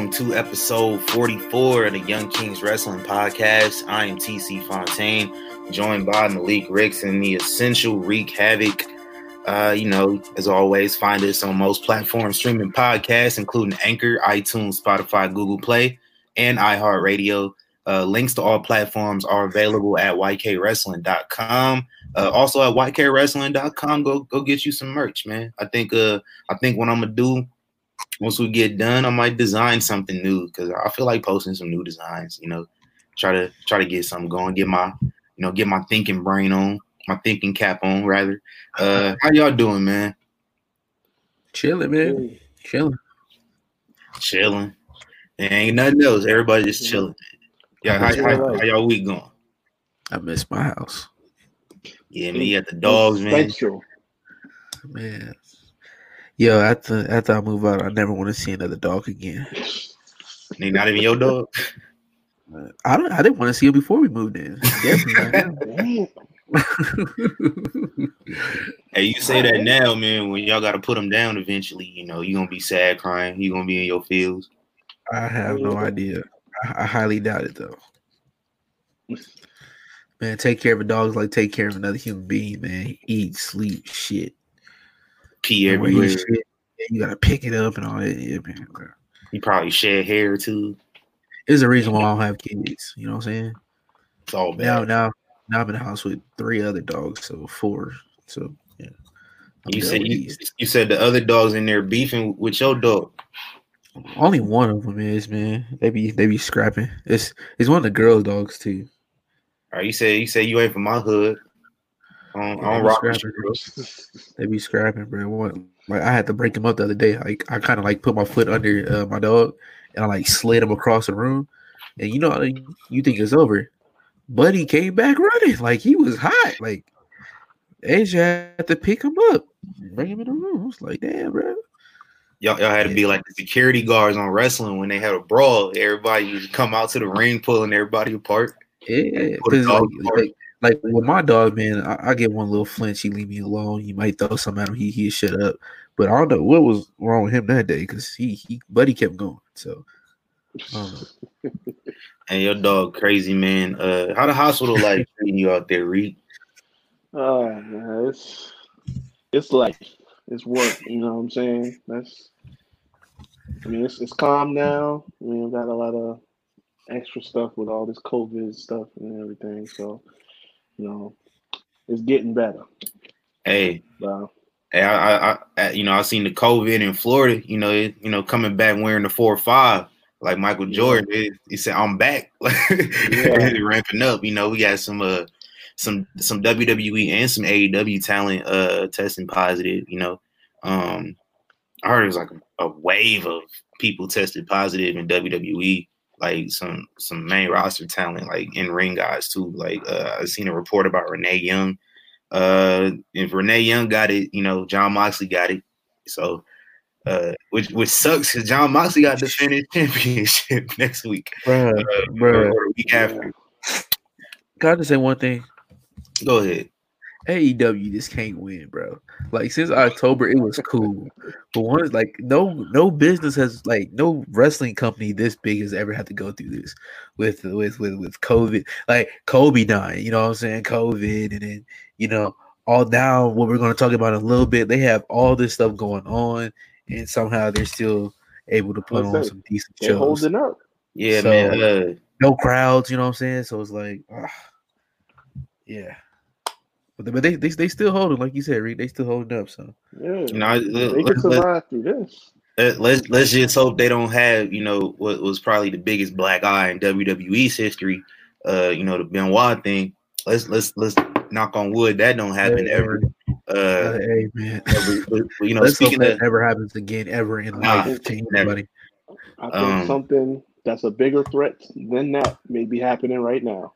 Welcome to episode 44 of the Young Kings Wrestling Podcast. I am TC Fontaine, joined by Malik Ricks and the Essential Wreak Havoc. Uh, you know, as always, find us on most platform streaming podcasts, including Anchor, iTunes, Spotify, Google Play, and iHeartRadio. Uh, links to all platforms are available at ykwrestling.com. Uh, also at ykwrestling.com, go go get you some merch, man. I think uh I think what I'm gonna do once we get done, I might design something new because I feel like posting some new designs. You know, try to try to get something going, get my you know get my thinking brain on, my thinking cap on rather. Uh, how y'all doing, man? Chilling, man. Chilling. Chilling. There ain't nothing else. Everybody just chilling. Yeah, how, how, how y'all week going? I miss my house. Yeah, me at the dogs, man. Man, Yo, after after I move out, I never want to see another dog again. They not even your dog. Uh, I don't. I didn't want to see him before we moved in. hey, you say that now, man. When y'all got to put him down eventually, you know, you gonna be sad, crying. You gonna be in your feels. I have no mm-hmm. idea. I, I highly doubt it though. Man, take care of a dog is like take care of another human being. Man, eat, sleep, shit pee everywhere. You gotta pick it up and all that. Yeah, man. You probably shed hair too. There's a reason why I don't have kids. You know what I'm saying? It's all bad. Now, now, now I'm in the house with three other dogs, so four. So yeah. I'm you said you, you, said the other dogs in there beefing with your dog. Only one of them is man. They be they be scrapping. It's it's one of the girls' dogs too. All right, you said you said you ain't from my hood. I don't, I don't rock They be scrapping, bro. What? Like I had to break him up the other day. Like I kind of like put my foot under uh, my dog and I like slid him across the room. And you know, you think it's over, but he came back running like he was hot. Like AJ had to pick him up, bring him in the room. I was like, damn, bro. Y'all, y'all had to be like the security guards on wrestling when they had a brawl. Everybody used to come out to the ring, pulling everybody apart. Yeah, because like, like, like with my dog, man, I, I, get one little flinch. He leave me alone. He might throw something at him. He he shut up. But I don't know what was wrong with him that day because he he buddy kept going. So. and your dog crazy man. Uh, how the hospital like treating you out there, Reed? Uh, it's it's like it's work. You know what I'm saying? That's. I mean, it's it's calm now. I mean, We have got a lot of extra stuff with all this COVID stuff and everything. So you know, it's getting better. Hey, wow. Hey, I, I, I, you know, I seen the COVID in Florida. You know, it, you know, coming back wearing the four or five like Michael Jordan. It, he said, "I'm back." yeah. ramping up. You know, we got some uh some some WWE and some AEW talent uh testing positive. You know, um, I heard it was like a, a wave of people tested positive in WWE like some some main roster talent, like in ring guys too. Like uh, I seen a report about Renee Young. Uh, if Renee Young got it, you know Jon Moxley got it. So, uh, which which sucks because Jon Moxley got the defend championship next week, bro. Uh, bro, or week after. Can I just say one thing? Go ahead. AEW just can't win, bro. Like since October, it was cool, but one like no no business has like no wrestling company this big has ever had to go through this with with with with COVID. Like Kobe dying, you know what I'm saying? COVID, and then you know all now what we're going to talk about in a little bit. They have all this stuff going on, and somehow they're still able to put on some decent shows. Holding up, yeah, so, man. Uh, no crowds, you know what I'm saying? So it's like, uh, yeah. But they, they they still holding, like you said, Reed. They still holding up. So yeah, you know, they can survive through this. Let's let's just hope they don't have you know what was probably the biggest black eye in WWE's history. Uh, you know the Benoit thing. Let's let's let's knock on wood that don't happen hey, ever. Uh, hey man, you know, let's speaking that of, never happens again ever in life nah, to anybody. I think um, something that's a bigger threat than that may be happening right now.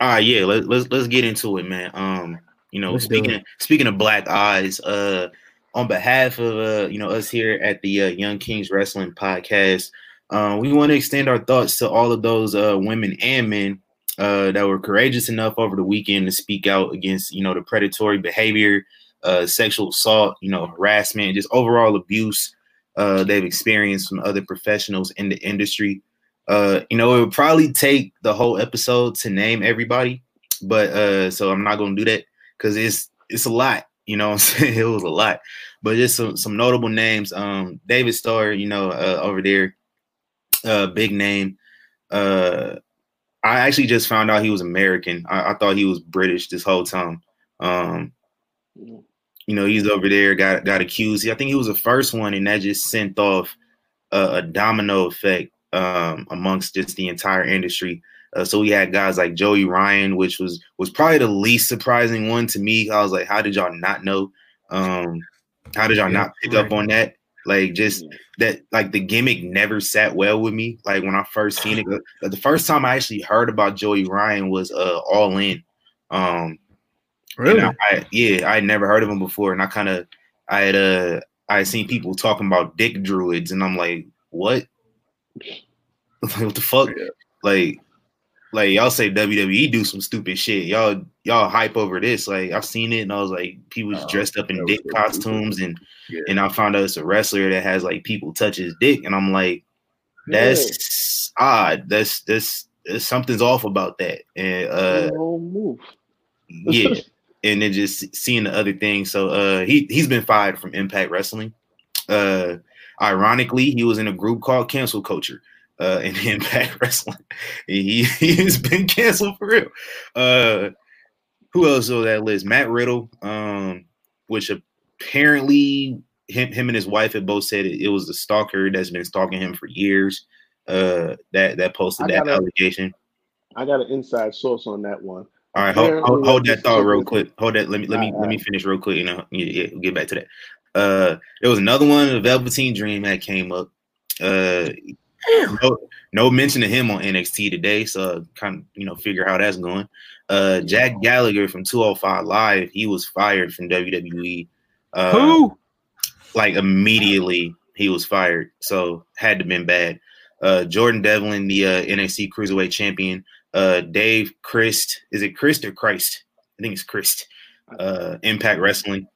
All right, yeah, let's let's let's get into it, man. Um, you know, Let's speaking of, speaking of black eyes, uh, on behalf of uh, you know us here at the uh, Young Kings Wrestling Podcast, uh, we want to extend our thoughts to all of those uh, women and men uh, that were courageous enough over the weekend to speak out against you know the predatory behavior, uh, sexual assault, you know, harassment, just overall abuse uh, they've experienced from other professionals in the industry. Uh, you know, it would probably take the whole episode to name everybody, but uh, so I'm not gonna do that because it's it's a lot. You know, I'm saying it was a lot, but just some some notable names. Um, David Starr, you know, uh, over there, uh, big name. Uh, I actually just found out he was American. I, I thought he was British this whole time. Um, you know, he's over there, got got accused. I think he was the first one, and that just sent off a, a domino effect um, amongst just the entire industry. Uh, so we had guys like Joey Ryan, which was was probably the least surprising one to me. I was like, how did y'all not know? Um, how did y'all not pick up on that? Like just that, like the gimmick never sat well with me. Like when I first seen it, the first time I actually heard about Joey Ryan was uh All In. Um, really? I, I, yeah, I had never heard of him before, and I kind of, I had uh, I had seen people talking about dick druids, and I'm like, what? Like what the fuck? Yeah. Like, like y'all say WWE do some stupid shit. Y'all y'all hype over this. Like I've seen it and I was like people was oh, dressed up in dick costumes and yeah. and I found out it's a wrestler that has like people touch his dick and I'm like that's yeah. odd. That's that's, that's something's off about that. And uh move. yeah. And then just seeing the other things. So uh he he's been fired from Impact Wrestling. Uh ironically, he was in a group called Cancel Culture uh, in Impact Wrestling. He he's been canceled for real. Uh, who else on that list? Matt Riddle, um, which apparently him him and his wife had both said it, it was the stalker that's been stalking him for years. Uh, that that posted that allegation. I got an inside source on that one. All right, hold, hold, hold that thought real quick. Hold that. Let me let me let me finish real quick. You know, yeah, yeah, we'll get back to that. Uh, there was another one, the Velveteen Dream, that came up. Uh, no, no mention of him on NXT today, so kind of you know figure how that's going. Uh, Jack Gallagher from 205 Live, he was fired from WWE. Uh, Who? Like immediately, he was fired, so had to been bad. Uh, Jordan Devlin, the uh, NXT Cruiserweight Champion. Uh, Dave Christ, is it Christ or Christ? I think it's Christ. Uh, Impact Wrestling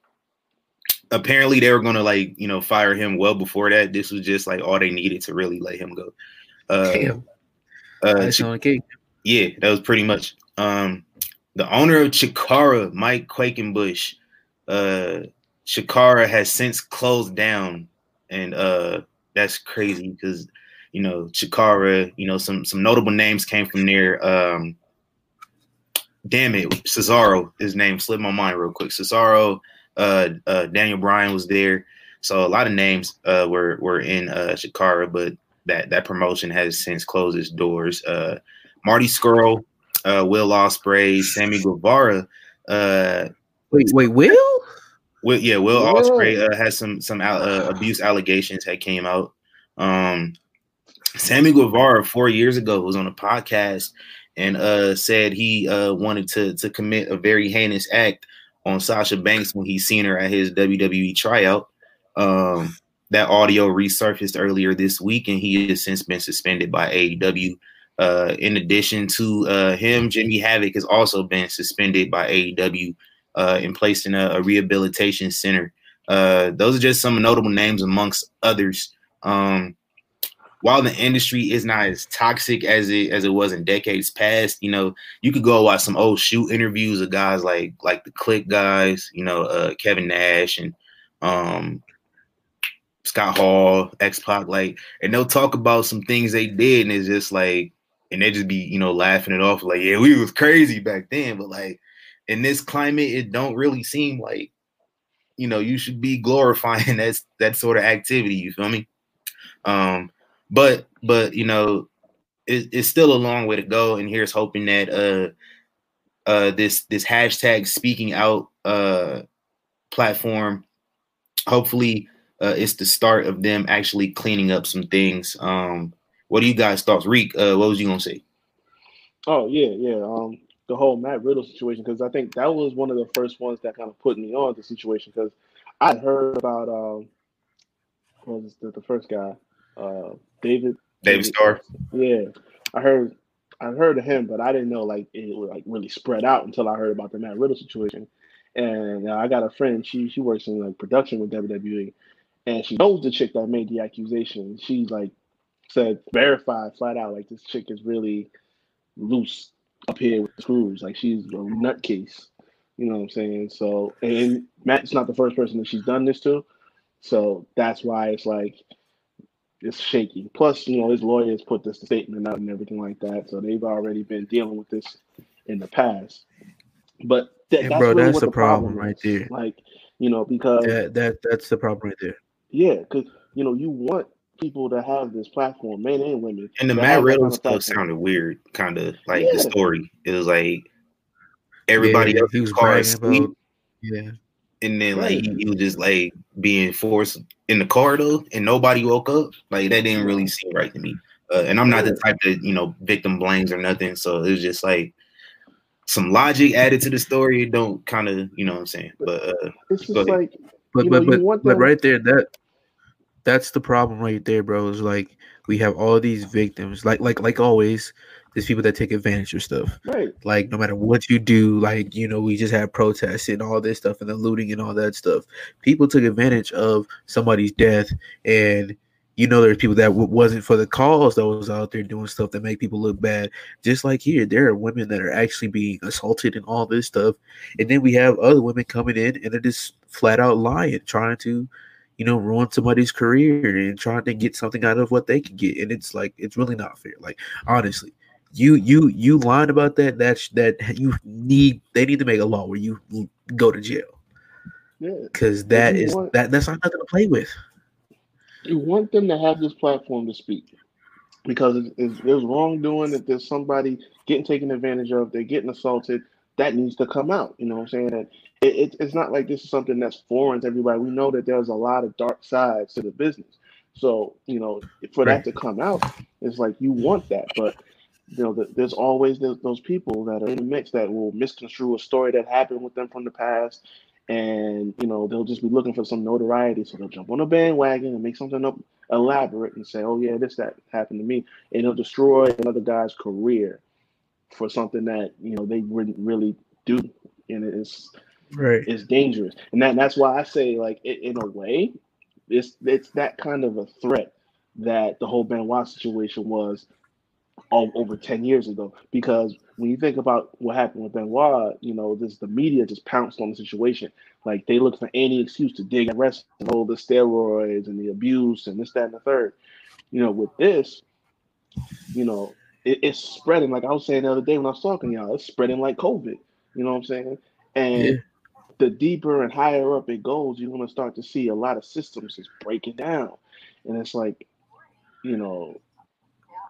apparently they were gonna like you know fire him well before that. This was just like all they needed to really let him go. Uh, Damn. Uh, Ch- yeah, that was pretty much. Um, the owner of Chikara, Mike Quackenbush, uh, Chikara has since closed down, and uh, that's crazy because you know Chikara, you know some some notable names came from there. Um, damn it, Cesaro, his name slipped my mind real quick. Cesaro, uh, uh, Daniel Bryan was there, so a lot of names uh, were were in uh, Chikara, but that that promotion has since closed its doors. Uh, Marty Scurll, uh, Will Ospreay, Sammy Guevara. Uh, wait, wait, Will? Will yeah, Will Whoa. Ospreay uh, has some some uh, abuse allegations that came out. Um, Sammy Guevara four years ago was on a podcast and uh, said he uh, wanted to to commit a very heinous act on Sasha Banks when he seen her at his WWE tryout. Um, that audio resurfaced earlier this week, and he has since been suspended by AEW. Uh, in addition to uh, him, Jimmy Havoc has also been suspended by AEW uh, and placed in a, a rehabilitation center. Uh, those are just some notable names amongst others. Um, while the industry is not as toxic as it as it was in decades past, you know, you could go watch some old shoot interviews of guys like like the Kliq guys, you know, uh, Kevin Nash and um, Scott Hall, X Pac, like, and they'll talk about some things they did, and it's just like, and they just be you know laughing it off, like, yeah, we was crazy back then, but like in this climate, it don't really seem like you know you should be glorifying that that sort of activity. You feel me? Um, but but you know, it, it's still a long way to go. And here's hoping that uh uh this this hashtag speaking out uh platform hopefully uh it's the start of them actually cleaning up some things. Um what do you guys thoughts? Reek, uh what was you gonna say? Oh yeah, yeah. Um the whole Matt Riddle situation because I think that was one of the first ones that kind of put me on the situation because I heard about um was the, the first guy uh, David. David Starr. Yeah, I heard. I heard of him, but I didn't know like it was like really spread out until I heard about the Matt Riddle situation. And uh, I got a friend. She she works in like production with WWE, and she knows the chick that made the accusation. She's like said verified flat out like this chick is really loose up here with the screws. Like she's a nutcase. You know what I'm saying? So and Matt's not the first person that she's done this to. So that's why it's like it's shaky. Plus, you know, his lawyers put this statement out and everything like that. So they've already been dealing with this in the past. But th- that's bro, really that's what the the problem, problem right there. Like, you know, because That that that's the problem right there. yeah, because you know, you want people to have this platform, men and women. And the to Matt have that Riddle kind of stuff sounded weird, kind of like Yeah. the story. It was like everybody Yeah, else he was car about. Yeah, and then like Right. he, he was just like being forced in the car though, and nobody woke up. Like that didn't really seem right to me. Uh, and I'm not the type that you know victim blames or nothing. So it was just like some logic added to the story. Don't kind of you know what I'm saying. But uh, It's just Go like but You know, but but, want but them- right there that that's the problem right there, bro. Is like we have all these victims, like like like always. There's people that take advantage of stuff. right. Like no matter what you do, like you know, we just have protests and all this stuff and the looting and all that stuff. People took advantage of somebody's death, and you know, there's people that w- wasn't for the cause that was out there doing stuff that make people look bad. Just like here, there are women that are actually being assaulted and all this stuff, and then we have other women coming in and they're just flat out lying, trying to, you know, ruin somebody's career and trying to get something out of what they can get, and it's like it's really not fair. Like honestly you you you lied about that that's that you need they need to make a law where you go to jail Yeah. because that you is want- that that's not nothing to play with You want them to have this platform to speak. Because if, if there's wrongdoing, if there's somebody getting taken advantage of, they're getting assaulted, that needs to come out. You know what I'm saying? That it, it, it's not like this is something that's foreign to everybody. We know that there's a lot of dark sides to the business. So, you know, for Right. that to come out, it's like you want that. But, you know, th- there's always those, those people that are in the mix that will misconstrue a story that happened with them from the past. And, you know, they'll just be looking for some notoriety. So they'll jump on a bandwagon and make something up elaborate and say, oh, yeah, this, that happened to me. And it'll destroy another guy's career for something that, you know, they wouldn't really do. And it's, right it's dangerous, and that that's why I say like it, in a way, it's it's that kind of a threat that the whole Benoit situation was over ten years ago. Because when you think about what happened with Benoit, you know, this the media just pounced on the situation. Like they look for any excuse to dig at wrestling, all the steroids and the abuse and this, that, and the third. You know, with this, you know, it, it's spreading. Like I was saying the other day when I was talking to y'all, it's spreading like COVID. You know what I'm saying? And Yeah. the deeper and higher up it goes, you're gonna start to see a lot of systems just breaking down. And it's like, you know,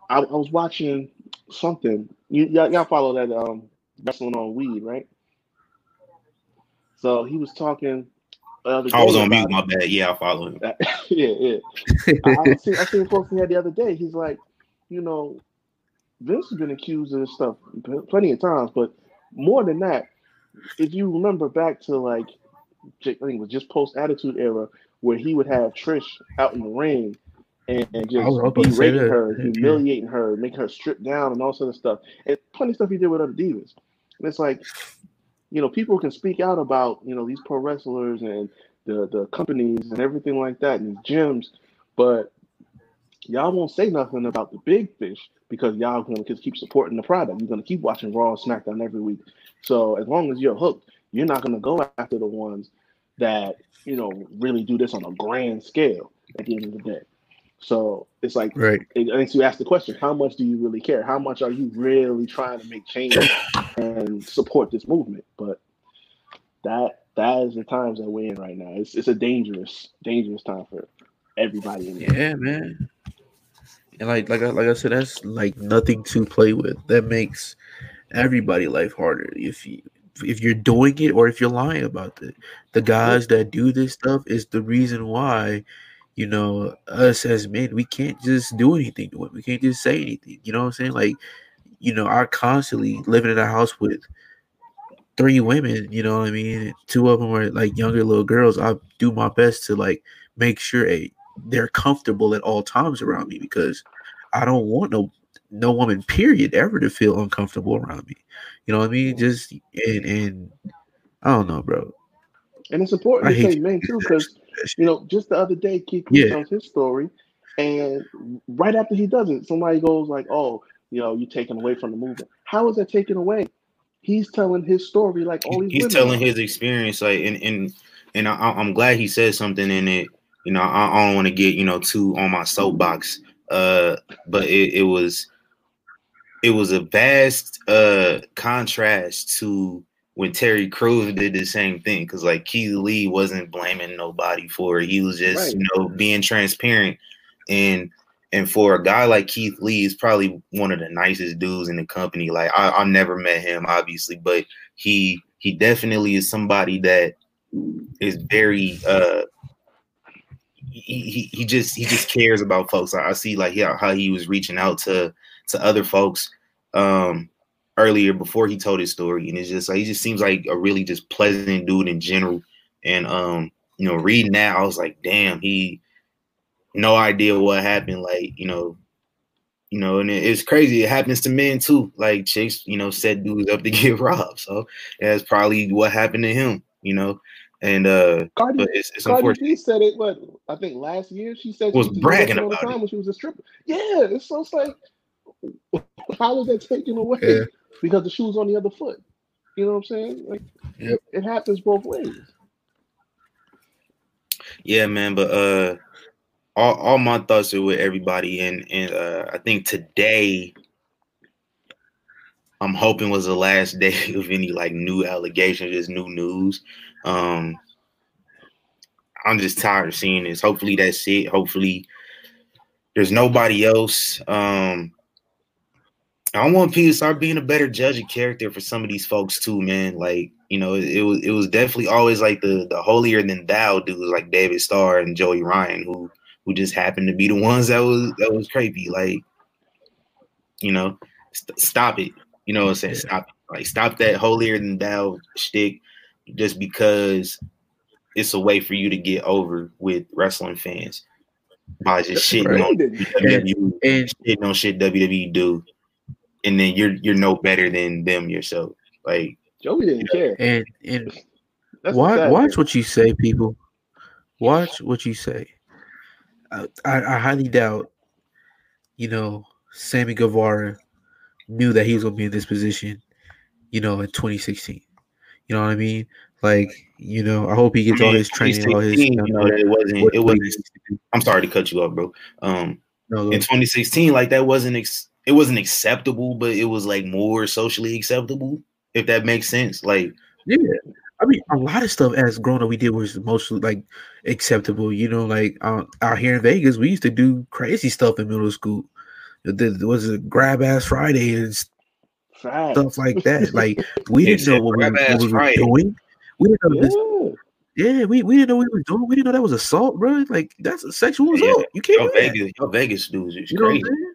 I, I was watching something. You y'all, y'all follow that um wrestling on weed, right? So he was talking. I was on mute. My bad. Yeah, I follow him. yeah, yeah. I, I seen I seen a post he had the other day. He's like, you know, Vince has been accused of this stuff plenty of times, but more than that, if you remember back to like, I think it was just post Attitude Era, where he would have Trish out in the ring and, just berating her, Yeah. humiliating her, make her strip down, and all sort of stuff, and plenty of stuff he did with other divas. And it's like, you know, people can speak out about you know these pro wrestlers and the the companies and everything like that and these gyms, but y'all won't say nothing about the big fish because y'all gonna just keep supporting the product. You're gonna keep watching Raw, and SmackDown every week. So as long as you're hooked, you're not gonna go after the ones that you know really do this on a grand scale at the end of the day. So it's like right it makes you ask the question: How much do you really care? How much are you really trying to make change and support this movement? But that that is the times that we're in right now. It's it's a dangerous, dangerous time for everybody. Yeah man and like like I, like I said that's like nothing to play with that makes everybody life harder if you if you're doing it or if you're lying about it the guys that do this stuff is the reason why you know us as men we can't just do anything to it we can't just say anything. You know what i'm saying? Like you know i constantly living in a house with three women you know what i mean? Two of them are like younger little girls. I do my best to like make sure hey, they're comfortable at all times around me because i don't want no no woman period ever to feel uncomfortable around me. You know what i mean? Just and and i don't know bro. And it's important I to say men too, because You know, just the other day, Keith Yeah. tells his story, and right after he does it, somebody goes like, "Oh, you know, you're taken away from the movement." How is that taken away? He's telling his story like all these he's telling his experience like and and and I, i'm glad he said something in it you know i, I don't want to get you know too on my soapbox uh but it, it was it was a vast uh contrast to when terry Crews did the same thing because like keith lee wasn't blaming nobody for it he was just Right. you know being transparent and and for a guy like Keith Lee, is probably one of the nicest dudes in the company. Like I, I never met him, obviously, but he he definitely is somebody that is very uh he, he, he just he just cares about folks. I, I see like yeah, how he was reaching out to to other folks um earlier before he told his story, and it's just like he just seems like a really just pleasant dude in general. And um, you know, reading that, I was like, damn, he no idea what happened. Like, you know, you know, and it- it's crazy. It happens to men too. Like chicks, you know, set dudes up to get robbed. So that's probably what happened to him, you know. And uh Cardi, but it's, it's Cardi unfortunate. B said it. What I think last year she said Was she used to bragging that all the about time it. when she was a stripper. Yeah, it's so it's like, how is that taken away? Yeah. Because the shoe's on the other foot. You know what I'm saying? Like, Yep. it happens both ways. Yeah, man, but uh all, all my thoughts are with everybody and and uh I think today I'm hoping was the last day of any like new allegations, just new news. Um I'm just tired of seeing this. Hopefully that's it. Hopefully there's nobody else. Um I want people to start being a better judge of character for some of these folks too, man. Like, you know, it, it was it was definitely always like the the holier than thou dudes like David Starr and Joey Ryan who who just happened to be the ones that was that was crazy. Like, you know, st- stop it. You know what I'm saying? Stop it. Like stop that holier than thou shtick just because it's a way for you to get over with wrestling fans by just shitting Right. on. WWE And shitting on shit WWE do, and then you're you're no better than them yourself. Like Joey didn't care. and and That's the watch watch what you say, people. Watch what you say. I, I, I highly doubt, you know, Sammy Guevara knew that he was gonna be in this position, you know, in 2016. You know what I mean? Like, you know, I hope he gets I all his training, all his. 2016, you know, that it wasn't it wasn't. needs to do. I'm sorry to cut you off, bro. Um, No, in 2016, like that wasn't ex- it wasn't acceptable, but it was like more socially acceptable, if that makes sense. Like Yeah, I mean, a lot of stuff as grown up we did was mostly like acceptable. You know, like uh, out here in Vegas, we used to do crazy stuff in middle school. There was a grab ass Friday and Facts. stuff like that. Like we didn't know what we, what we were doing. We didn't know this. Yeah. Yeah, we, we didn't know what we were doing. We didn't know that was assault, bro. Like that's a sexual Yeah. assault. You can't yo, do that. Vegas, yo, Vegas dudes is You know what crazy. I'm saying?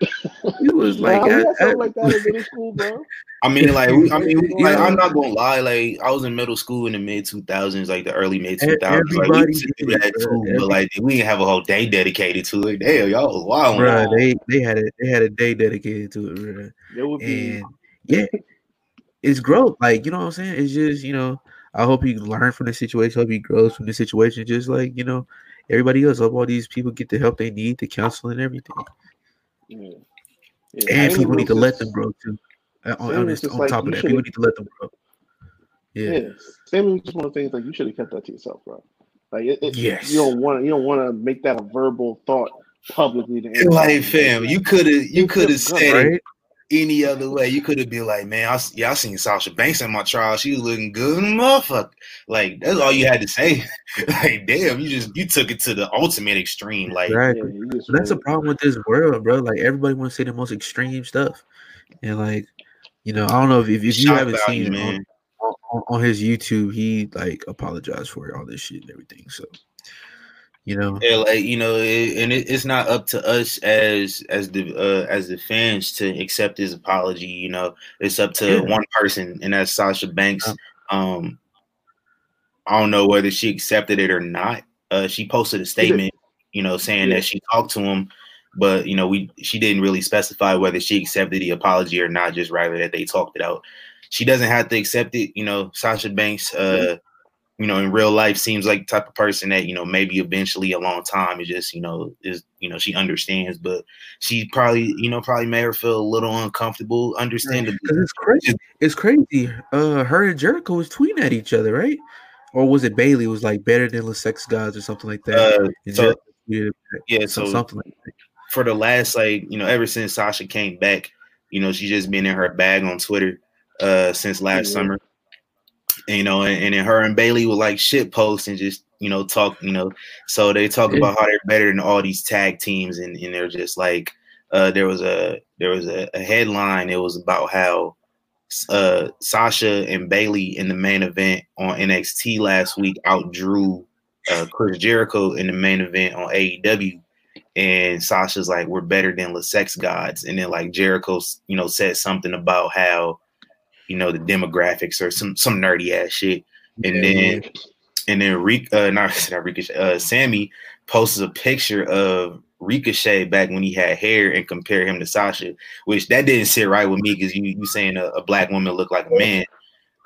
It was like, nah, we I- had I- like that in middle school, bro. I mean, like, I mean, like, I'm not gonna lie. Like, I was in middle school in the mid 2000s, like the early mid E- 2000s. Like, we everybody used did, that bro. too, Every- but like, we didn't have a whole day dedicated to it. Damn, y'all was wild. Bruh, they they had a they had a day dedicated to it, bruh. There would be and yeah, it's growth. Like you know what I'm saying. It's just you know. I hope he learn from the situation. I Hope he grows from the situation. Just like you know, everybody else. Hope all these people get the help they need, the counseling, everything. Yeah. Yeah, And people need to was let them grow too. On, on, this, on like, top of that, should've- people need to let them grow. Yeah. Yeah, Sammy was just one of the things like you should have kept that to yourself, bro. Like it, it, Yes. you don't want you don't want to make that a verbal thought publicly to Like, anybody. fam, you could have, you could have said Right? Any other way. You could have been like, man, I, yeah, I seen Sasha Banks in my trial. She was looking good, motherfucker. Like that's all you had to say. like, damn, you just you took it to the ultimate extreme. Like, Exactly. you that's a went- problem with this world, bro. Like everybody wants to say the most extreme stuff, and like, you know, I don't know if if, if you shock haven't seen it on, man. on, on- on his YouTube, he like apologized for all this shit and everything. So, you know, Yeah, like you know, it, and it, it's not up to us as as the uh, as the fans to accept his apology. You know, it's up to Yeah. one person, and that's Sasha Banks. Um, I don't know whether she accepted it or not. Uh, she posted a statement, you know, saying Yeah. that she talked to him, but you know, we she didn't really specify whether she accepted the apology or not. Just rather that they talked it out. She doesn't have to accept it. You know, Sasha Banks. Uh, you know, in real life seems like the type of person that, you know, maybe eventually a long time is just, you know, is, you know, she understands, but she probably, you know, probably made her feel a little uncomfortable, understandably. It's crazy. It's crazy. Uh her and Jericho was tweeting at each other, right? Or was it Bayley was like better than the sex gods or something like that? Uh, so, Jericho yeah, some- so something like that. for the last like you know ever since Sasha came back, you know she's just been in her bag on Twitter uh since last Yeah. summer. You know, and, and then her and Bayley would like shit post and just you know talk, you know. So they talk Yeah. about how they're better than all these tag teams, and, and they're just like uh there was a there was a, a headline. It was about how uh Sasha and Bayley in the main event on NXT last week outdrew uh Chris Jericho in the main event on AEW and Sasha's like, we're better than the sex gods. And then like Jericho, you know, said something about how, you know, the demographics or some some nerdy ass shit. And then and then Rick uh not, not Ricochet, uh Sammy posts a picture of Ricochet back when he had hair and compare him to Sasha, which that didn't sit right with me because you you saying a, a black woman looked like a man.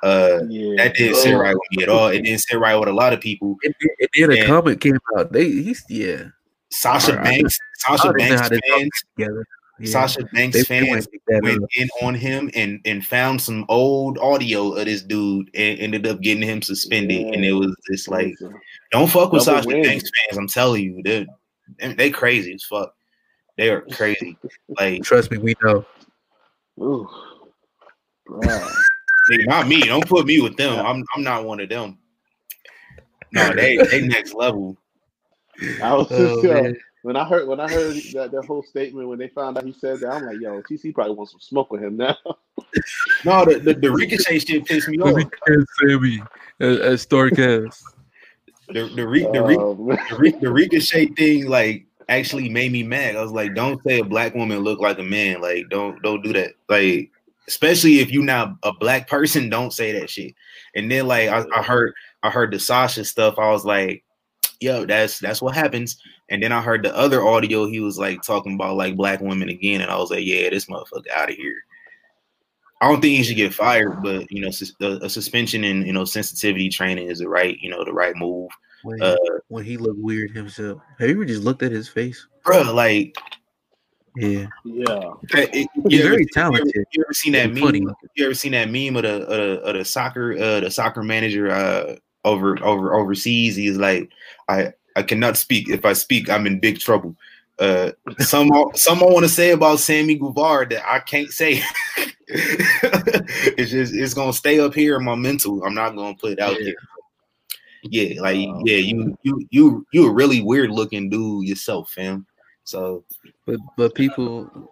Uh Yeah. that didn't sit right with me at all. It didn't sit right with a lot of people. And, and then a And- comment came out. They he's yeah. Sasha Alright. Banks, Sasha I don't know Banks how they fans, together. Yeah. Sasha Banks they, they fans went went up. in on him and and found some old audio of this dude and ended up getting him suspended. And it was just like, don't fuck with Double Sasha win. Banks fans. I'm telling you, they they crazy as fuck. They are crazy. Like, Trust me, we know. Ooh. Bruh. not me. Don't put me with them. I'm I'm not one of them. No, they they next level. I was Oh, yo, man. When I heard when I heard that, that whole statement when they found out he said that, I'm like, yo, TC probably wants some smoke with him now. No, the, the, the Ricochet shit pissed me off. Sammy at, Starcast. The the, Ri- the, Ri- Oh, the, Ri- the Ricochet thing like actually made me mad. I was like, don't say a black woman look like a man. Like, don't don't do that. Like, especially if you're not a black person, don't say that shit. And then like I, I heard I heard the Sasha stuff. I was like, yo, that's that's what happens. And then I heard the other audio. He was like talking about like black women again, and I was like, yeah, this motherfucker out of here. I don't think he should get fired, but you know, a, a suspension and you know sensitivity training is the right you know the right move. When, Uh, when he looked weird himself. Have you ever just looked at his face? Bro, like Yeah. yeah. It- He's you ever- very You talented. ever, you ever seen that meme? funny. You ever seen that meme of the of the, of the soccer uh, the soccer manager uh, over over overseas? He's like, I I cannot speak. If I speak, I'm in big trouble. Uh, some some I want to say about Sammy Guevara that I can't say. it's just it's gonna stay up here in my mental. I'm not gonna put it out Yeah. there. Yeah, like Oh, yeah, you you you you a really weird looking dude yourself, fam. So But but people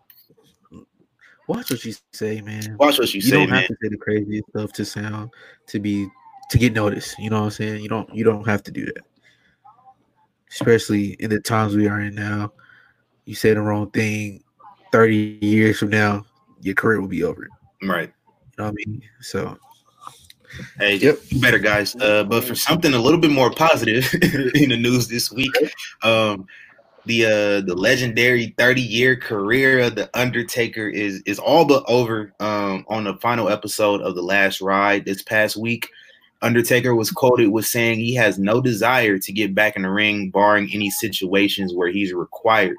watch what you say, man. watch what you, you say, don't man. have to say the craziest stuff to sound to be to get noticed. You know what I'm saying? You don't you don't have to do that. Especially in the times we are in now. You say the wrong thing 30 years from now, your career will be over. You Right. know what I mean? So Hey, Yep. better guys. Uh, but for something a little bit more positive in the news this week, um, the uh, the legendary 30 year career of the Undertaker is is all but over. Um, on the final episode of the Last Ride this past week, Undertaker was quoted with saying he has no desire to get back in the ring, barring any situations where he's required.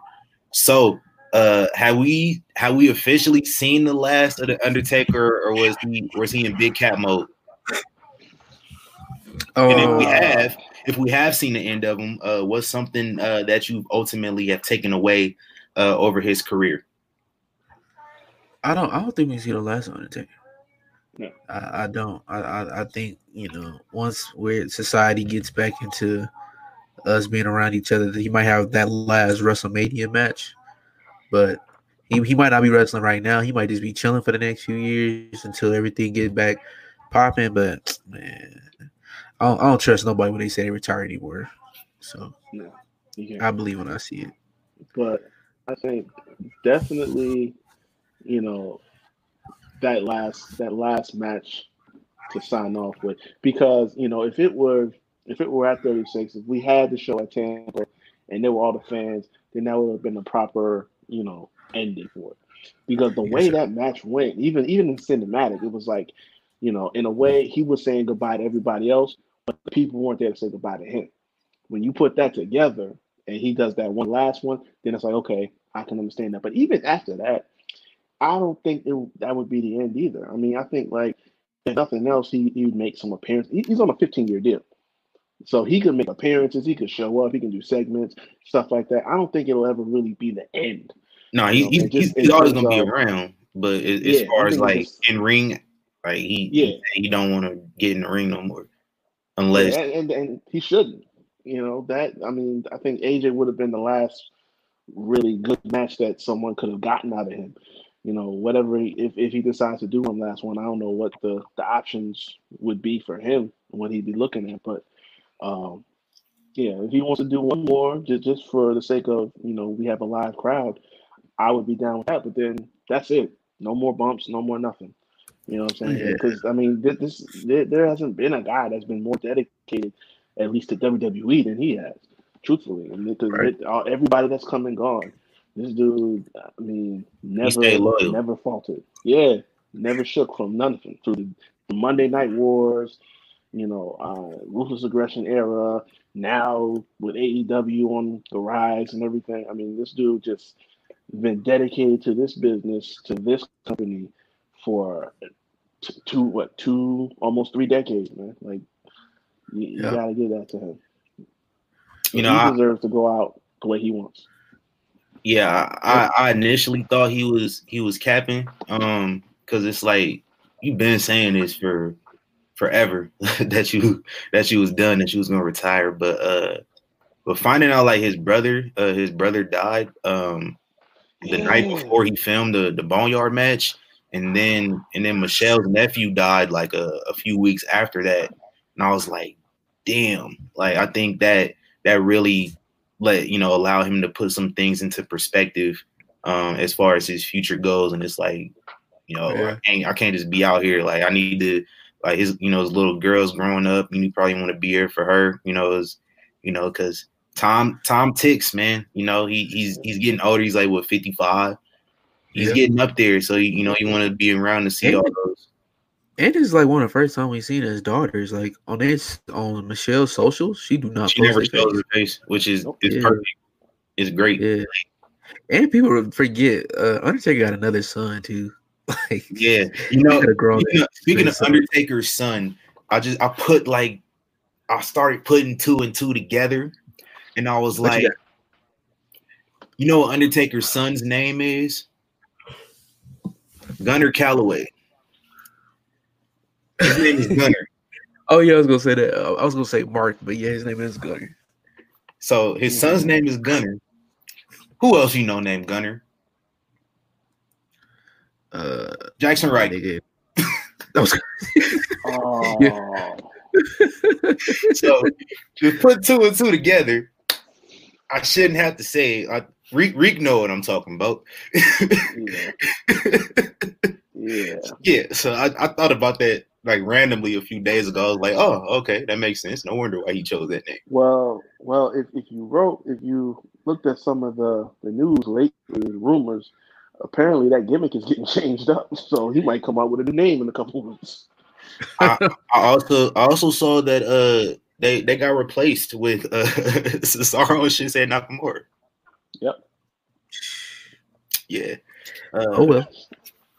So, uh, have we have we officially seen the last of the Undertaker, or was he was he in big cat mode? And if we uh, have, if we have seen the end of him, uh, what's something uh, that you ultimately have taken away uh, over his career? I don't. I don't think we see the last Undertaker. No. I, I don't. I, I I think you know once where society gets back into us being around each other, that he might have that last WrestleMania match, but he, he might not be wrestling right now. He might just be chilling for the next few years until everything gets back popping. But man, I don't, I don't trust nobody when they say they retire anymore. So No. I believe when I see it. but I think definitely, you know, that last that last match to sign off with because you know if it were if it were at 36 if we had the show at Tampa and there were all the fans then that would have been a proper you know ending for it because the way that match went even even in cinematic it was like you know in a way he was saying goodbye to everybody else but the people weren't there to say goodbye to him. When you put that together, and he does that one last one, then it's like okay, I can understand that. But even after that, I don't think it, that would be the end either. I mean, I think like if nothing else, he he would make some appearances. He, he's on a 15 year deal. So he could make appearances, he could show up, he can do segments, stuff like that. I don't think it'll ever really be the end. No, he, know, just he's always gonna be uh, around, but as, as Yeah, far as like just- in ring, like he Yeah. he, he don't want to get in the ring no more, unless Yeah, and, and and he shouldn't. You know that. I mean, I think AJ would have been the last really good match that someone could have gotten out of him. You know, whatever he, if if he decides to do one last one, I don't know what the the options would be for him, what he'd be looking at. But um, yeah, if he wants to do one more, just just for the sake of you know we have a live crowd, I would be down with that. But then that's it. No more bumps, no more nothing. You know what I'm saying? Yeah. Because I mean, thi- this there, there hasn't been a guy that's been more dedicated, at least to WWE, than he has. Truthfully, and because Right. everybody that's come and gone, this dude, I mean, never, never faltered. Yeah, never shook from nothing through the, Monday Night Wars, you know, uh, ruthless aggression era. Now with AEW on the rise and everything, I mean, this dude just been dedicated to this business, to this company for t- two, what, two, almost three decades, man. Like, you, you gotta give that to him. you know he I, deserves to go out the way he wants. Yeah I, I initially thought he was he was capping um because it's like you've been saying this for forever that you that you was done that you was gonna retire but uh but finding out like his brother uh his brother died um the night before he filmed the the boneyard match and then and then michelle's nephew died like a, a few weeks after that and i was like damn like i think that that really let you know allow him to put some things into perspective um as far as his future goes and it's like you know Yeah. I, can't, I can't just be out here. Like i need to like his you know his little girls growing up and you probably want to be here for her you know is you know because tom tom ticks man. You know he he's he's getting older. He's like what 55 he's Yeah. getting up there. So you know you want to be around to see all those And it's like one of the first time we seen his daughters. Like on his on Michelle's socials, she do not she never shows her face which is Nope. is Yeah. perfect it's great Yeah. And people forget, uh, Undertaker got another son too. Like yeah you know Speaking of, speaking of. Undertaker's son, I just I put like I started putting two and two together, and I was What like, you, know what Undertaker's son's name is? Gunner Calaway. His name is Gunner. Oh yeah, I was gonna say that. Uh, I was gonna say Mark, but yeah, his name is Gunner. So his son's name is Gunner. Who else you know named Gunner? Uh, Jaxson Ryker. nigga. That was Oh, So to put two and two together, I shouldn't have to say. I, Reek, Reek know what I'm talking about. yeah, yeah. yeah, so I, I thought about that like randomly a few days ago. I was like, oh, okay, that makes sense. No wonder why he chose that name. Well, well, if, if you wrote, if you looked at some of the the news lately, rumors, apparently that gimmick is getting changed up. So he might come out with a new name in a couple of weeks. I, I also I also saw that uh they they got replaced with uh Cesaro and Shinsuke Nakamura. Yep. Yeah. Uh, oh well.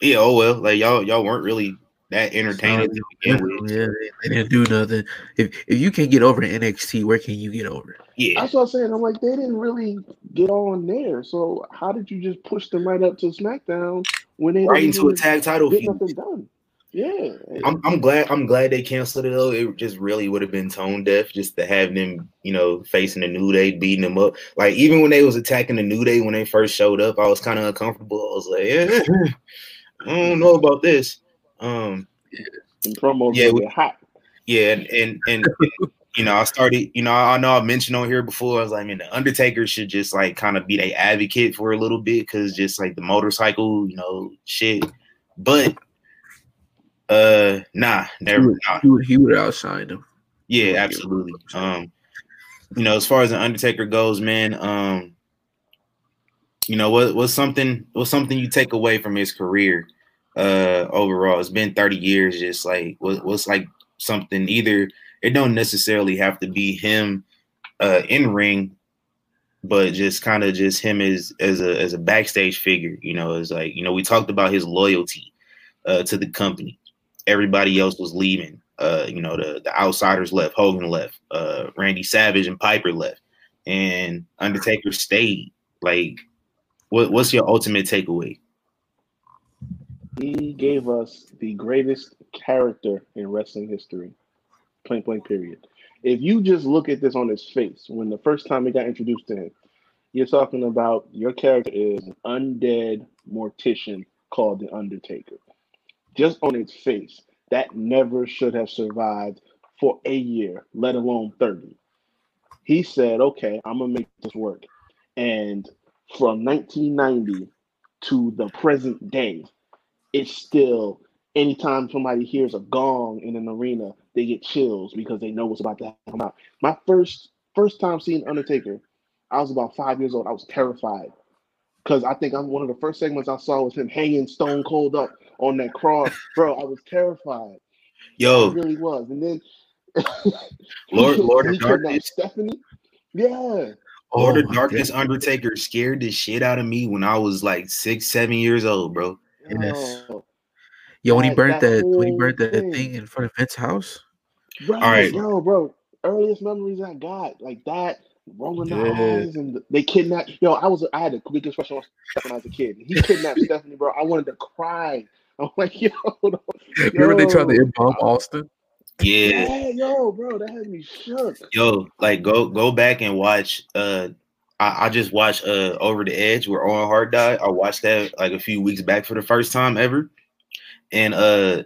Yeah. Oh well. Like y'all y'all weren't really that entertaining to Yeah, begin with. yeah, they didn't do nothing. If if you can't get over NXT, where can you get over? Yeah. That's what I'm saying. I'm like, they didn't really get on there. So how did you just push them right up to SmackDown when they Right into a tag title get feud. nothing done? Yeah. I'm, I'm glad I'm glad they canceled it though. It just really would have been tone deaf just to have them, you know, facing the New Day, beating them up. Like even when they was attacking the New Day when they first showed up, I was kind of uncomfortable. I was like, yeah, I don't know about this. Um, promos Yeah, yeah, we- hot. yeah, and and, and you know, I started, you know, I know I mentioned on here before. I was like, man, the Undertaker should just like kind of be their advocate for a little bit because just like the motorcycle, you know, shit. But uh, nah, never. Nah. He would he would outshine them. Yeah, absolutely. Um, you know, as far as the Undertaker goes, man, um, you know, what what's something what's something you take away from his career uh overall? It's been 30 years, just like what, what's like something either it don't necessarily have to be him uh, in ring, but just kind of just him as as a as a backstage figure. You know, it's like you know we talked about his loyalty uh, to the company. Everybody else was leaving. Uh, you know, the the outsiders left. Hogan left. Uh, Randy Savage and Piper left, and Undertaker stayed. Like, what what's your ultimate takeaway? He gave us the greatest character in wrestling history. Plain blank period. If you just look at this on his face, when the first time he got introduced to him, you're talking about your character is an undead mortician called the Undertaker. Just on its face, that never should have survived for a year, let alone 30. He said, okay, I'm going to make this work. And from 1990 to the present day, it's still anytime somebody hears a gong in an arena, they get chills because they know what's about to come out. My first first time seeing Undertaker, I was about five years old. I was terrified because I think I'm one of the first segments I saw was him hanging stone cold up on that cross, bro. I was terrified. Yo, it really was. And then Lord, Lord of Darkness, Stephanie, yeah. Lord oh of Darkness God. Undertaker scared the shit out of me when I was like six, seven years old, bro. Yes. Yo, when he burnt that, that when he burnt that thing. thing in front of Vince's house. Right, All right, yo, bro. Earliest memories I got like that, rolling yeah. the eyes, and they kidnapped. Yo, I was I had a quick expression on when I was a kid. He kidnapped Stephanie, bro. I wanted to cry. I'm like, yo, yo remember they tried to embalm Austin? Yeah. yeah, yo, bro, that had me shook. Yo, like go go back and watch. Uh, I, I just watched uh Over the Edge where Owen Hart died. I watched that like a few weeks back for the first time ever and uh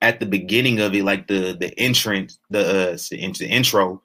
at the beginning of it, like the the entrance, the uh the intro,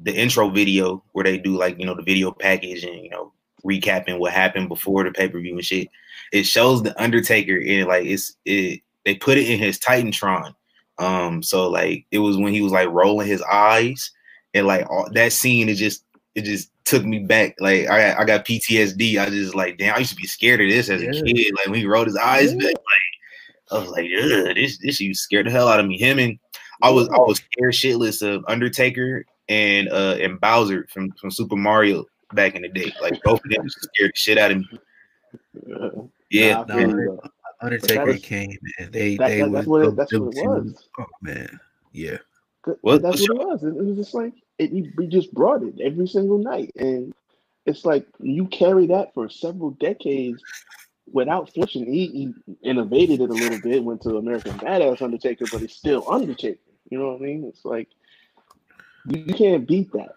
the intro video where they do like you know the video package and you know recapping what happened before the pay per view and shit. It shows the Undertaker in like it's it. They put it in his Titantron. Um, so like it was when he was like rolling his eyes and like all, that scene. is just it just took me back. Like I I got PTSD. I just like damn. I used to be scared of this as yeah. a kid. Like when he rolled his eyes yeah. back, like I was like, this this you scared the hell out of me. Him and I was I was scared shitless of Undertaker and uh and Bowser from from Super Mario back in the day. Like both of them scared the shit out of me. Yeah, nah, no, Undertaker came man. They that, they that, that's what it, that's what it was. Oh man, yeah. What, that's what it was. It, was just like it, we just brought it every single night, and it's like you carry that for several decades without flinching, he, he innovated it a little bit, went to American Badass Undertaker, but it's still Undertaker. You know what I mean? It's like you, you can't beat that.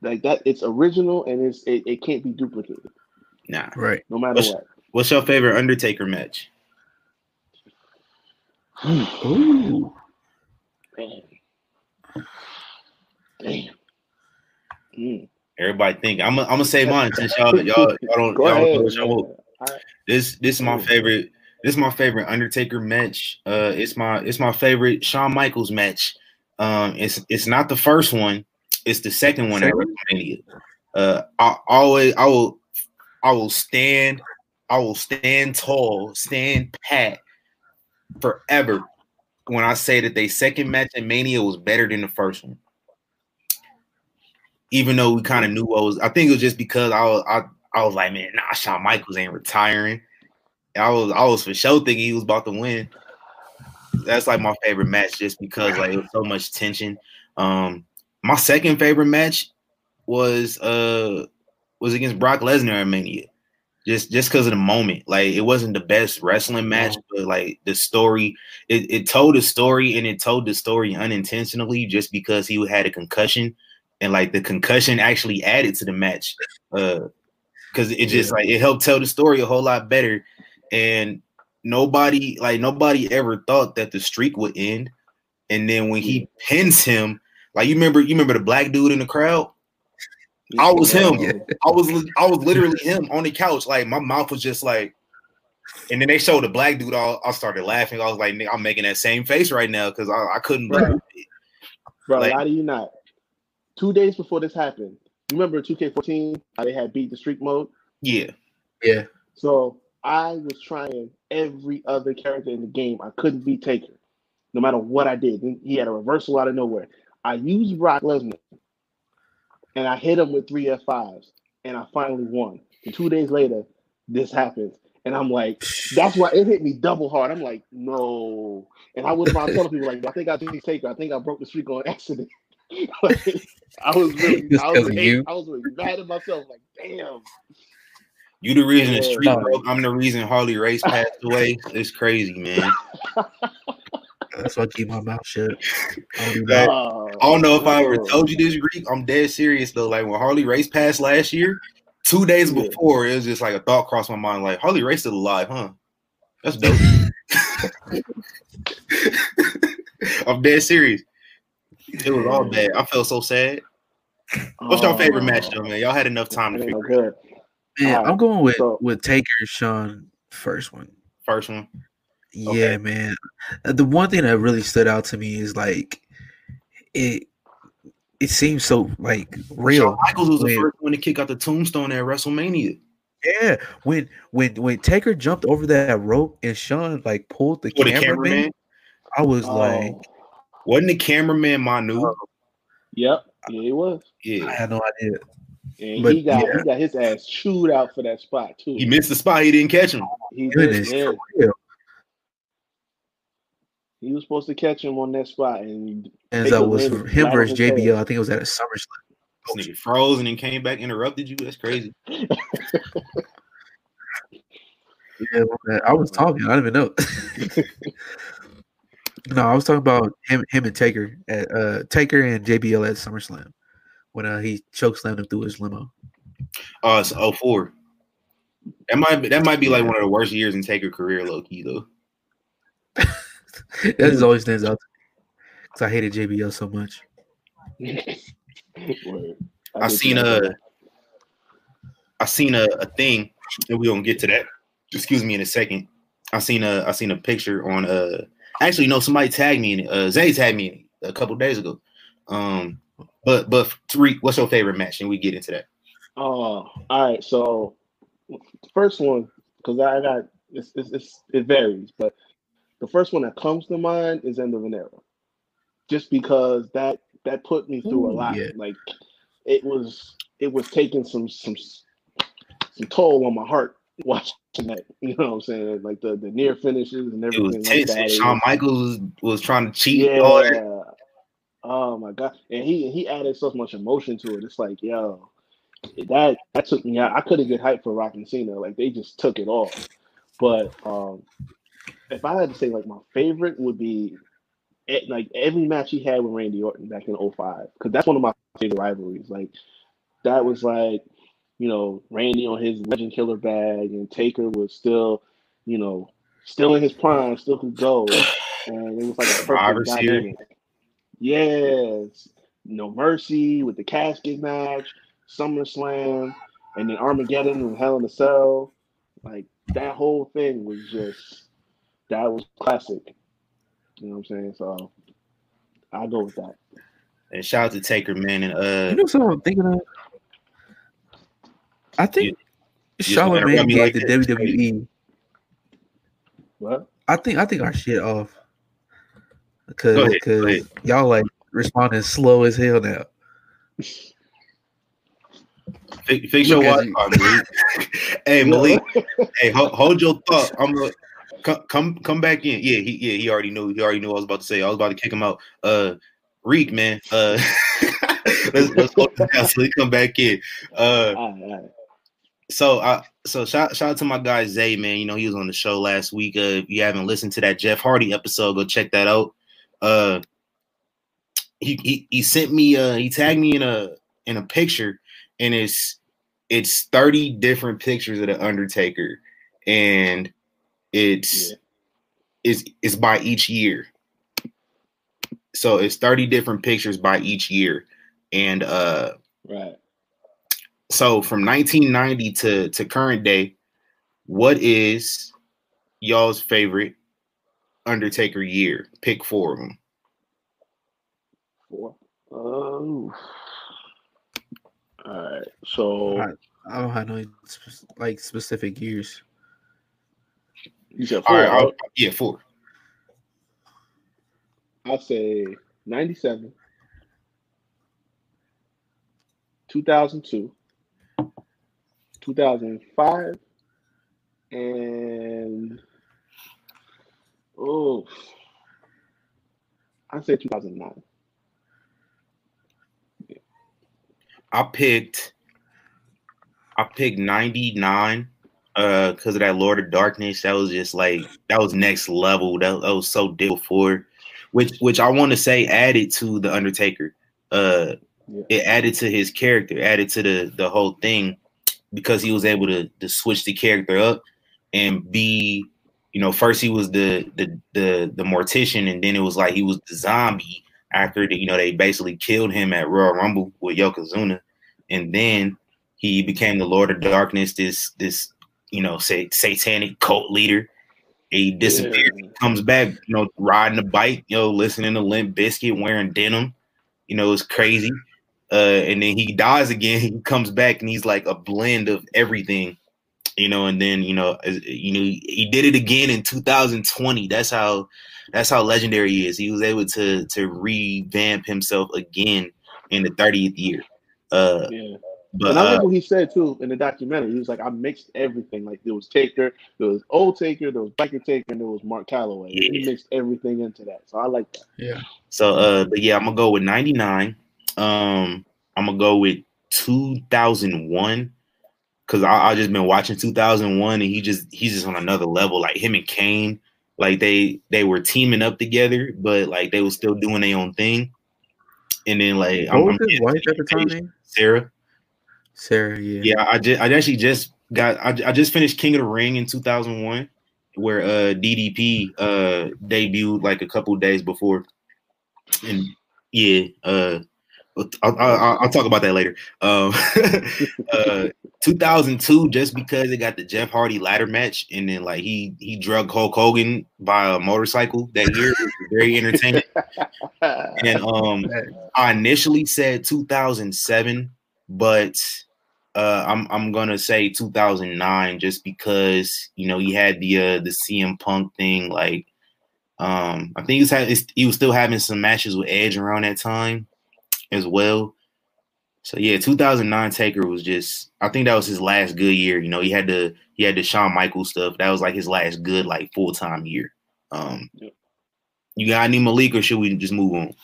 Like that, it's original and it's it, it can't be duplicated. Nah, right. No matter what's, what. What's your favorite Undertaker match? Ooh, man, damn. Mm. Everybody think I'm. I'm gonna say mine since y'all y'all y'all don't y'all don't this this is my favorite. This is my favorite Undertaker match. Uh, it's my it's my favorite Shawn Michaels match. Um, it's it's not the first one. It's the second one at WrestleMania. Uh, I always I will I will stand I will stand tall, stand pat forever when I say that they second match in Mania was better than the first one. Even though we kind of knew what was, I think it was just because I was I I was like, man, nah, Shawn Michaels ain't retiring. I was I was for sure thinking he was about to win. That's like my favorite match just because like it was so much tension. Um my second favorite match was uh was against Brock Lesnar at Mania. Just just because of the moment. Like it wasn't the best wrestling match, but like the story, it, it told a story and it told the story unintentionally just because he had a concussion. And like the concussion actually added to the match. Uh because it just yeah. like it helped tell the story a whole lot better. And nobody like nobody ever thought that the streak would end. And then when he pins him, like you remember, you remember the black dude in the crowd. I was him. I was I was literally him on the couch. Like my mouth was just like, and then they showed the black dude. I, I started laughing. I was like, I'm making that same face right now because I, I couldn't believe it. Bro, like, how do you not? Two days before this happened, remember 2K14 how they had beat the streak mode? Yeah. Yeah. So I was trying every other character in the game. I couldn't beat Taker, no matter what I did. He had a reversal out of nowhere. I used Brock Lesnar, and I hit him with three F5s, and I finally won. And two days later, this happens. And I'm like, that's why it hit me double hard. I'm like, no. And I was about telling people, like, I think I did Taker. I think I broke the streak on accident. like, I was really, Just I was, 'cause of really- you? I was really mad at myself. Like, damn. You the reason the Yeah. street broke. I'm the reason Harley Race passed away. It's crazy, man. That's why I keep my mouth shut. I don't do That- that. Uh, I don't know if I ever oh. told you this, Greek. I'm dead serious though. Like when Harley Race passed last year, two days Yeah. before, it was just like a thought crossed my mind. Like Harley Race is alive, huh? That's dope. I'm dead serious. It was all bad. I felt so sad. What's your favorite match, though, man? Y'all had enough time to It ain't figure good. Man, Alright, I'm going with so- with Taker Shawn first one. First one. Yeah, Okay. man. Uh, The one thing that really stood out to me is like it. It seems so like real. Shawn Michaels was the first one to kick out the tombstone at WrestleMania. Yeah, when when when Taker jumped over that rope and Shawn like pulled the For the cameraman, cameraman. I was Oh, like, Wasn't the cameraman Manu? Yep. Yeah, he was. Yeah, I had no idea. And But, he got yeah. he got his ass chewed out for that spot too. He missed the spot. He didn't catch him. He did, Goodness, yeah. For real. He was supposed to catch him on that spot, and And Taker that was landed him versus his head. JBL. I think it was at a SummerSlam. This nigga froze and then came back, interrupted you. That's crazy. Yeah, man, I was talking. I didn't even know. no, I was talking about him, him and Taker at uh Taker and JBL at SummerSlam when uh, he choke slammed him through his limo. Oh, it's 04. That might be that might be like one of the worst years in Taker career, low key though. that just always stands out because I hated JBL so much. Word. I did seen that. a I seen a, a thing, and we gonna get to that. Excuse me in a second. I seen a I seen a picture on uh actually no somebody tagged me in it. Uh Zay tagged me in it a couple days ago. Um but but Tariq, what's your favorite match? And we get into that. Oh, all right. So first one, because I got it's, it's, it's it varies, but the first one that comes to mind is End of an Era, just because that that put me through a lot. yeah. Like it was it was taking some some some toll on my heart watching that. You know what I'm saying? Like the the near finishes and It was everything like tense. that. Shawn was- Michaels was, was trying to cheat. and all that. yeah. Oh my god. And he he added so much emotion to it. It's like, yo, that that took me out. I couldn't get hyped for Rock and Cena. Like they just took it off. But um if I had to say like my favorite would be like every match he had with Randy Orton back in 05. Because that's one of my favorite rivalries. Like that was like, you know, Randy on his legend killer bag and Taker was still, you know, still in his prime, still could go. And it was like a perfect dynamic. Yes. No Mercy with the casket match, SummerSlam, and then Armageddon and Hell in a Cell. Like that whole thing was just that was classic. You know what I'm saying? So I go with that. And shout out to Taker, man. And uh You know something I'm thinking of? I think just wanna me gave like the this, WWE. What? I think I think our shit off Go because ahead, go because ahead. y'all like responding slow as hell now. fix, fix your at Wi-Fi, Malik. hey Malik, hey, hold, hold your thought. I'm gonna come come come back in. Yeah, he yeah he already knew. He already knew what I was about to say. I was about to kick him out. Uh, Reek, man. Uh, let's let's hold down so he come back in. Uh, All right, all right. so I so shout shout out to my guy Zay, man. You know he was on the show last week. Uh, if you haven't listened to that Jeff Hardy episode, go check that out. Uh, he he he sent me uh he tagged me in a in a picture, and it's it's thirty different pictures of the Undertaker, and it's Yeah. it's it's by each year. So it's thirty different pictures by each year, and uh Right. so from 1990 to to current day what is y'all's favorite undertaker year pick four of them Four. Oh. All right. So All right. I don't have no like specific years. You said four. right I'll- right? yeah four I'll say 97, 2002, 2005, and oh, I'd say 2009. I picked I picked 99 uh because of that Lord of Darkness. That was just like that was next level. That, that was so deal for which which I want to say added to the Undertaker. Uh Yeah. it added to his character, added to the the whole thing because he was able to to switch the character up and be you know first he was the the the the mortician and then it was like he was the zombie after the, you know they basically killed him at Royal Rumble with Yokozuna and then he became the Lord of Darkness this this you know say satanic cult leader he disappears, Yeah. comes back you know riding a bike you know listening to Limp Bizkit wearing denim you know it's crazy uh and then he dies again he comes back and he's like a blend of everything you know and then you know as- you know he did it again in 2020 that's how that's how legendary he is he was able to to revamp himself again in the 30th year uh Yeah. But and I uh, remember what he said too in the documentary. He was like, I mixed everything. Like there was Taker, there was old Taker, there was Biker Taker, and there was Mark Calaway. He mixed everything into that. So I like that. Yeah. So uh but yeah, I'm gonna go with 99. Um I'm gonna go with 2001 because I, I just been watching 2001 and he just he's just on another level. Like him and Kane, like they they were teaming up together, but like they were still doing their own thing. And then like What was his wife at the time name? Sarah. Sarah, yeah. Yeah, I just I actually just got I, I just finished King of the Ring in 2001 where uh DDP uh debuted like a couple days before. And yeah, uh I'll, I'll, I'll talk about that later. Um, uh, 2002, just because it got the Jeff Hardy ladder match, and then like he he drug Hulk Hogan by a motorcycle that year, very entertaining. And um, I initially said 2007, but uh, I'm I'm gonna say 2009 just because you know he had the uh, the CM Punk thing. Like, um, I think he was had he was still having some matches with Edge around that time as well. So yeah, 2009 Taker was just I think that was his last good year. You know, he had the he had the Shawn Michaels stuff. That was like his last good like full time year. Um, Yep. you got any Malik or should we just move on?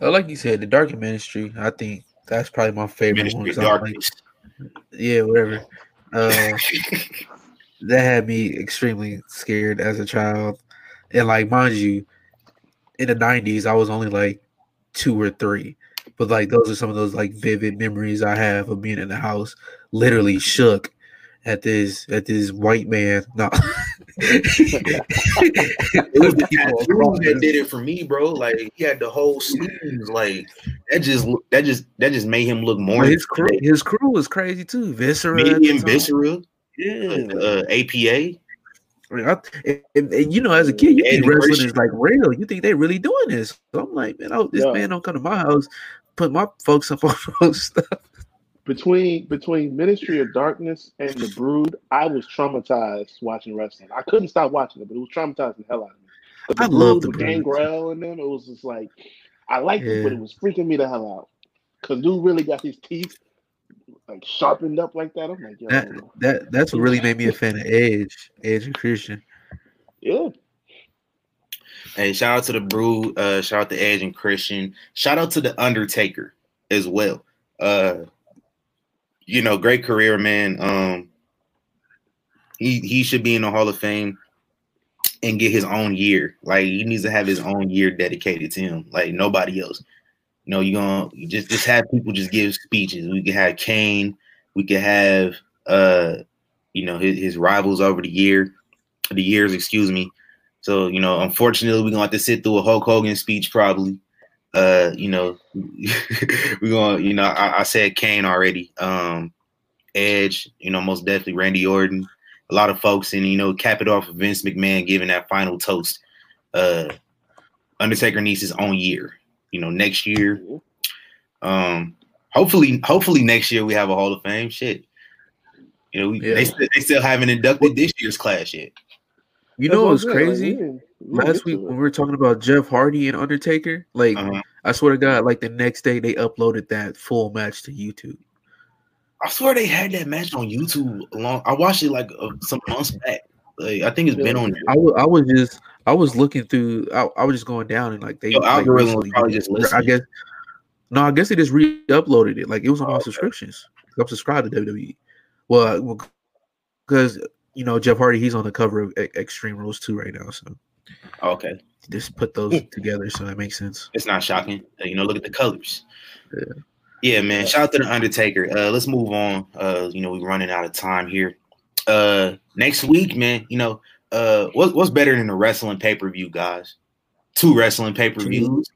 Uh, like you said, the Dark Ministry. I think that's probably my favorite one. Ministry of 'cause I'm like- yeah, whatever. Uh, that had me extremely scared as a child, and like mind you, in the '90s, I was only like two or three, but like those are some of those like vivid memories I have of being in the house, literally shook at this at this white man. No, It was the tattoos that did it for me, bro. Like he had the whole sleeves. Like that just that just that just made him look more But his crew, his crew was crazy too. Viscera, at medium time. viscera, yeah. uh, APA. I mean, I, and, and- and, you know, as a kid, you Eddie think wrestling Christian. is like real. You think they really doing this. So I'm like, man, oh, this Yeah. man don't come to my house, put my folks up on those stuff. Between between Ministry of Darkness and The Brood, I was traumatized watching wrestling. I couldn't stop watching it, but it was traumatizing the hell out of me. But the I love The with Brood. Gangrel and them, it was just like I liked it, but it was freaking me the hell out. Cause dude really got his teeth like sharpened up like that. I'm like, yo, That that that's what really made me a fan of Edge, Edge and Christian. yeah, Hey, shout out to the Brew. Uh, shout out to Edge and Christian. Shout out to the Undertaker as well. Uh, you know, great career, man. Um, he he should be in the Hall of Fame and get his own year. Like he needs to have his own year dedicated to him. Like nobody else. You know, you gonna you just just have people just give speeches. We could have Kane. We could have uh, you know, his, his rivals over the year, the years, excuse me. So, you know, unfortunately, we're gonna have to sit through a Hulk Hogan speech probably. Uh, you know, we're gonna, you know, I, I said Kane already. Um, Edge, you know, most definitely Randy Orton, a lot of folks, and you know, cap it off with Vince McMahon giving that final toast. Uh, Undertaker needs his own year. You know, next year. Um, hopefully, hopefully next year we have a Hall of Fame. Shit. You know, we, Yeah. they, still, they still haven't inducted this year's class yet. You That's know what what's I'm like, crazy? we didn't- we didn't Last week when we were talking about Jeff Hardy and Undertaker, like Uh-huh. I swear to God, like the next day they uploaded that full match to YouTube. I swear they had that match on YouTube. Long I watched it like uh, some months back. Like, I think it's been on there. I was, just I was looking through. I, I was just going down and like they Your like, algorithm recently probably just it. I guess no, I guess they just re-uploaded it. Like it was on Oh, my okay. subscriptions. I'm subscribed to WWE. Well, because you know Jeff Hardy, he's on the cover of Extreme Rules 2 right now, so Okay, just put those together, so that makes sense. it's not shocking. You know, look at the colors. Yeah. Yeah, man. Shout out to the Undertaker. Uh, let's move on. Uh, you know, we're running out of time here. Uh, next week, man. You know, uh, what, what's better than a wrestling pay per view, guys? Two wrestling pay per views.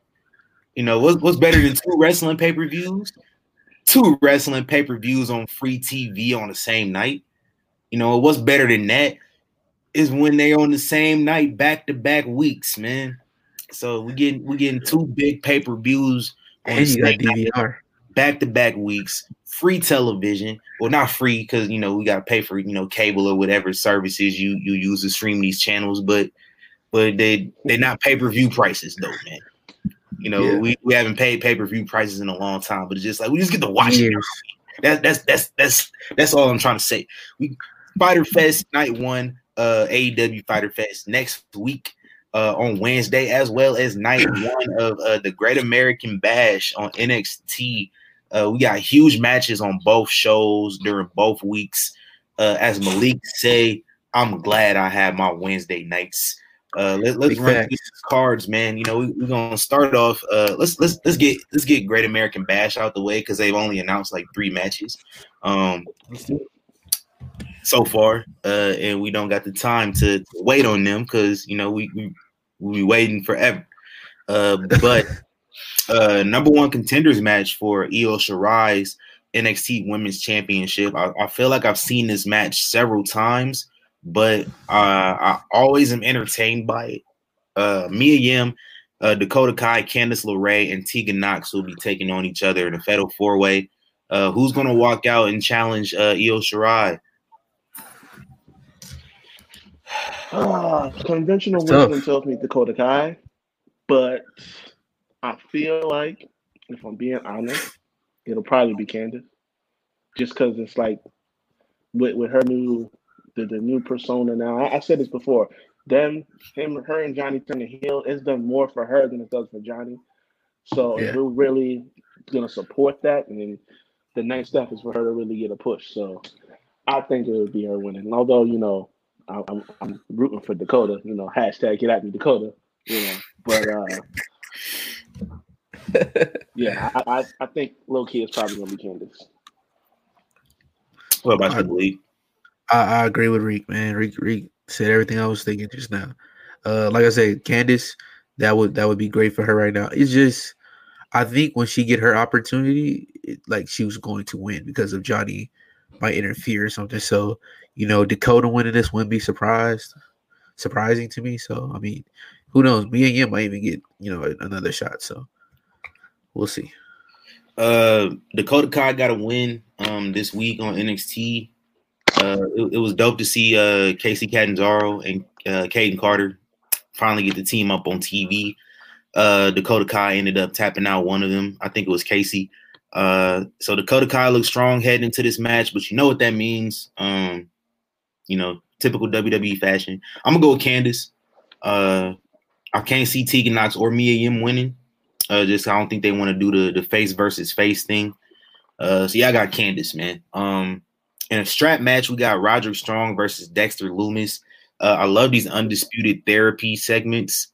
You know, what's what's better than two wrestling pay per views? Two wrestling pay per views on free TV on the same night. You know, what's better than that is when they're on the same night, back to back weeks, man. So we getting we getting two big pay per views on And the you got DVR. back to back weeks, free television. Well, not free because you know we got to pay for you know cable or whatever services you you use to stream these channels, but but they they're not pay per view prices though, man. You know Yeah. we, we haven't paid pay per view prices in a long time, but it's just like we just get to watch it. Years. That, that's that's that's that's all I'm trying to say. We Fyter Fest night one, uh AEW Fyter Fest next week uh on Wednesday, as well as night one of uh the Great American Bash on NXT. Uh we got huge matches on both shows during both weeks. Uh as Malik say, I'm glad I have my Wednesday nights. Uh let, let's run through these cards, man. You know, we, we're gonna start off. Uh let's let's let's get let's get Great American Bash out the way because they've only announced like three matches. Um so far, uh, and we don't got the time to wait on them because you know we we we waiting forever. Uh, but uh, number one contenders match for Io Shirai's NXT Women's Championship. I, I feel like I've seen this match several times, but uh, I always am entertained by it. Uh, Mia Yim, uh, Dakota Kai, Candice LeRae, and Tegan Nox will be taking on each other in a fatal four way. Uh, who's to walk out and challenge uh, Io Shirai? Conventional It's tough. wisdom tells me Dakota Kai, but I feel like, if I'm being honest, it'll probably be Candice, just because it's like with with her new the, the new persona now. I, I said this before. Them, him, her, and Johnny turning heel, it's done more for her than it does for Johnny. So if Yeah. we're really gonna support that, and then the next step is for her to really get a push. So I think it would be her winning. Although you know, I, I'm I'm rooting for Dakota. You know, hashtag get at me Dakota. You know, but uh, yeah, I, I I think low key is probably gonna be Candice. What about you, Malik? I, I agree with Reek, man. Reek, Reek said everything I was thinking just now. Uh, like I said, Candice, that would that would be great for her right now. It's just, I think when she get her opportunity, it, like she was going to win because of Johnny might interfere or something. So, you know, Dakota winning this wouldn't be surprised, surprising to me. So, I mean, who knows? Mia Yim might even get you know another shot. So, we'll see. Uh, Dakota Kai got a win um this week on NXT. Uh, it, it was dope to see uh Kacy Catanzaro and uh Kayden Carter finally get the team up on TV. Uh, Dakota Kai ended up tapping out one of them. I think it was Casey. Uh, so Dakota Kai looks strong heading into this match, but you know what that means. Um, you know, typical WWE fashion. I'm gonna go with Candice. Uh, I can't see Tegan Nox or Mia Yim winning. Uh, just I don't think they want to do the the face versus face thing. Uh, so yeah, I got Candice, man. Um, in a strap match, we got Roderick Strong versus Dexter Lumis. Uh, I love these undisputed therapy segments.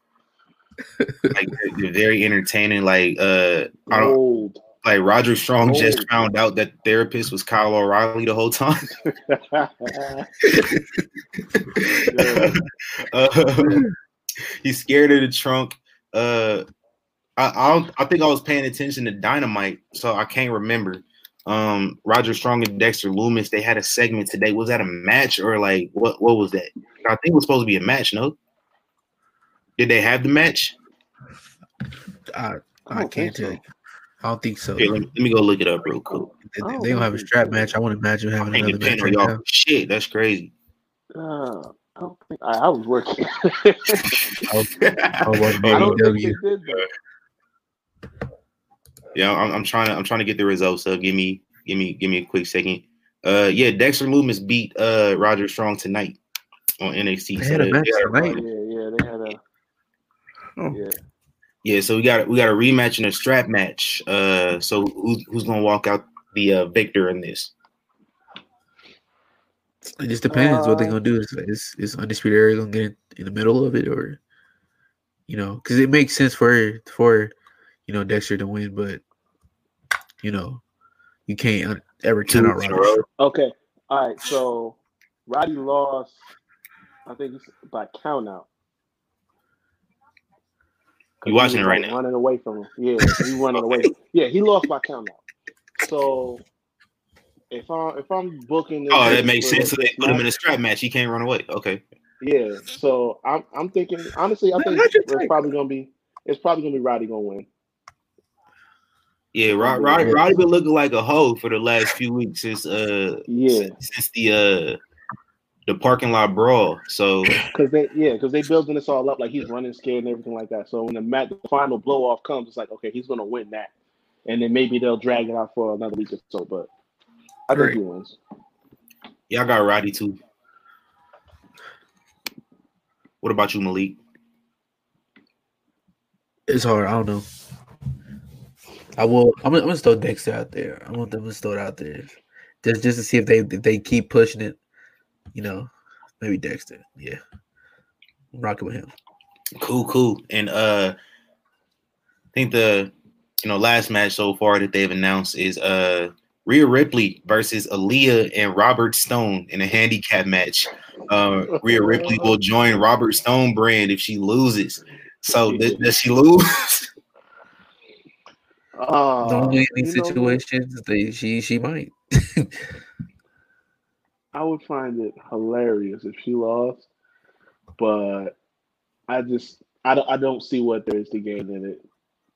like they're, they're very entertaining. Like uh, I don't Old. Like Roger Strong just Oh. found out that the therapist was Kyle O'Reilly the whole time. uh, he's scared of the trunk. Uh, I I, I think I was paying attention to Dynamite, so I can't remember. Um, Roger Strong and Dexter Lumis, they had a segment today. Was that a match or like what? What was that? I think it was supposed to be a match. No, did they have the match? I, I I can't tell so. You. I don't think so. Here, let, me, let me go look it up real quick. If I they, don't they don't have a strap match. I wouldn't imagine having can't another match right y'all. now. Shit, that's crazy. Uh, I don't think I, I was working. I was I watching I don't think did that. Yeah, I'm, I'm trying to I'm trying to get the results. So give me give me give me a quick second. Uh, yeah, Dexter Lumis beat uh Roger Strong tonight on NXT. They So had a match they tonight. Yeah, yeah, they had a. Oh. Yeah. Yeah, so we got we got a rematch and a strap match. Uh, so who's who's gonna walk out the uh, victor in this? It just depends what they're Uh, gonna do. Is is, is undisputed era gonna get in, in the middle of it, or you know, because it makes sense for for you know Dexter to win, but you know, you can't un- ever Two count out weeks in a Roger. row. Okay. All right. So Roddy lost. I think it's by count out. You watching it right like, now? Running away from him. Yeah, he running away. Yeah, he lost by count out. So if I'm if I'm booking this, Oh, that makes sense. So they put him in a strap match. He can't run away. Okay. Yeah. So I'm I'm thinking honestly, I Man, think it's take- probably gonna be it's probably gonna be Roddy gonna win. Yeah, Rod, Rod, Roddy been looking like a hoe for the last few weeks since uh Yeah. since the uh the parking lot brawl. So Because they yeah, because they building this all up like he's running scared and everything like that. So when the mat the final blow off comes, it's like okay, he's gonna win that, and then maybe they'll drag it out for another week or so. But I think he wins. y'all got Roddy too. What about you, Malik? It's hard. I don't know. I will. I'm gonna, I'm gonna throw Dexter out there. I want them to throw it out there, just just to see if they if they keep pushing it. You know, maybe Dexter. Yeah, rocking with him. Cool, cool. And uh I think the you know last match so far that they've announced is uh Rhea Ripley versus Aaliyah and Robert Stone in a handicap match. Uh Rhea Ripley will join Robert Stone brand if she loses. So th- does she lose? Uh, Normally in these you know situations, they she she might. I would find it hilarious if she lost, but I just I don't I don't see what there is to gain in it.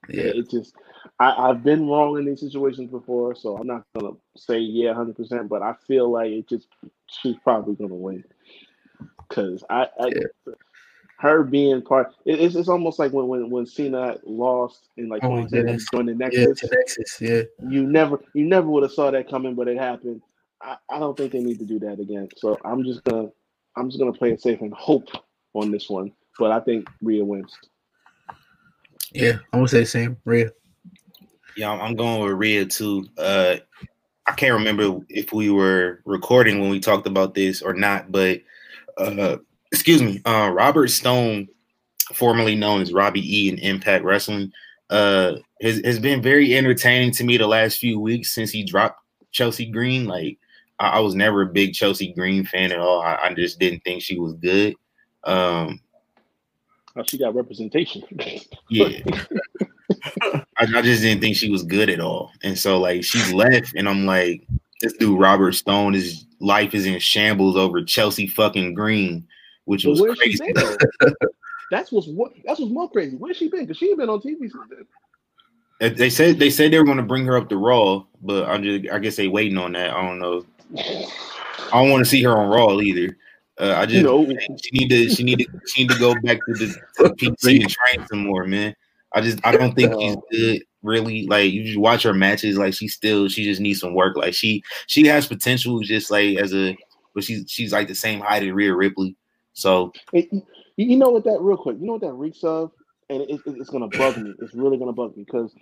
yeah, It just I, I've been wrong in these situations before, so I'm not gonna say yeah, hundred percent. But I feel like it just she's probably gonna win because I, I Yeah. her being part. It, it's it's almost like when when when Cena lost in like Oh my 2010 goodness. the yeah, Nexus. to Nexus. Yeah, You never you never would have saw that coming, but it happened. I, I don't think they need to do that again. So I'm just gonna I'm just gonna play it safe and hope on this one. But I think Rhea wins. yeah. I'm gonna say the same. Rhea. yeah, I'm- I'm going with Rhea too. Uh I can't remember if we were recording when we talked about this or not, but uh excuse me, uh Robert Stone, formerly known as Robbie E in Impact Wrestling, uh has, has been very entertaining to me the last few weeks since he dropped Chelsea Green. Like I, I was never a big Chelsea Green fan at all. I, I just didn't think she was good. Um Oh, she got representation. yeah. I, I just didn't think she was good at all. And so like she left and I'm like, this dude Robert Stone his life is in shambles over Chelsea fucking Green, which But was crazy. that's what's what that's what's more crazy. Where's she been? Because she ain't been on TV since then. Uh, They said they said they were gonna bring her up to Raw, but I'm just I guess they waiting on that. I don't know. I don't want to see her on Raw either. Uh, I just No. she need to she need to she need to go back to the, to PC and train some more, man. I just I don't think she's good. Really, like you just watch her matches, like she still she just needs some work. Like she she has potential, just like as a, but she's she's like the same height as Rhea Ripley. So you, you know what that real quick? You know what that reeks of, and it, it- it's gonna bug me. It's really gonna bug me because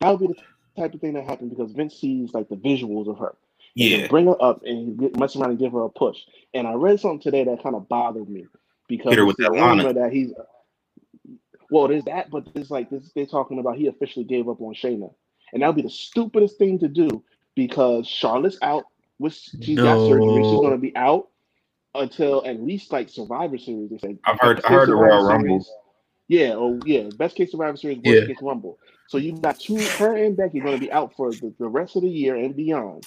that would be the type of thing that happened because Vince sees like the visuals of her. Yeah, bring her up and get, mess around and give her a push. And I read something today that kind of bothered me because with that Lana. that he's well, there's that, but it's like this. They're talking about he officially gave up on Shayna, and that would be the stupidest thing to do because Charlotte's out. With she's got surgery, she's going to be out until at least like Survivor Series. They said I've heard I heard the Royal Rumble. Yeah, oh yeah, best case Survivor Series, worst Yeah. case Rumble. So you've got two, her and Becky going to be out for the, the rest of the year and beyond.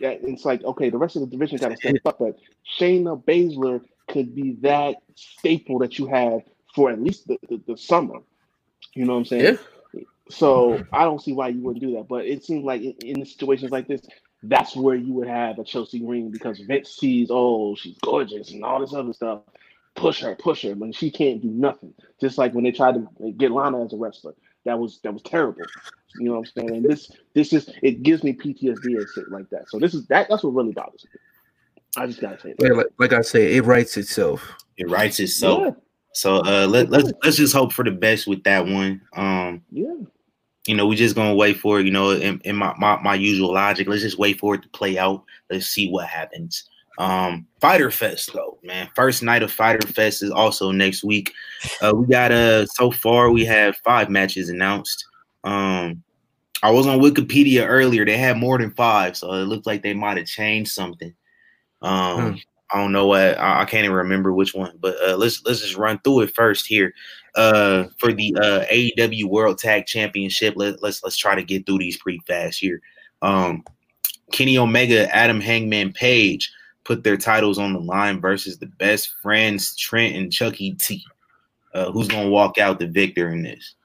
Yeah, it's like okay, the rest of the division got to step up, but Shayna Baszler could be that staple that you have for at least the, the, the summer. You know what I'm saying? Yeah. So I don't see why you wouldn't do that. But it seems like in, in situations like this, that's where you would have a Chelsea Green because Vince sees, oh, she's gorgeous and all this other stuff. Push her, push her, when she can't do nothing. Just like when they tried to get Lana as a wrestler. That was that was terrible. You know what I'm saying? And this this is it gives me PTSD and shit like that. So this is that that's what really bothers me. I just gotta say that. Like, like I say, it writes itself. It writes itself. Yeah. So uh let, let's let's just hope for the best with that one. Um yeah. You know, we just gonna wait for it, you know, in, in my, my my usual logic. Let's just wait for it to play out. Let's see what happens. Um, Fyter Fest though, man. First night of Fyter Fest is also next week. Uh, we got uh so far we have five matches announced. Um, I was on Wikipedia earlier. They had more than five, so it looked like they might have changed something. Um, hmm. I don't know what I, I, can't even remember which one, but uh, let's let's just run through it first here. Uh, for the uh, AEW World Tag Championship, let, let's let's try to get through these pretty fast here. Um, Kenny Omega, Adam Hangman Page put their titles on the line versus the best friends Trent and Chucky T. Uh, who's gonna walk out the victor in this?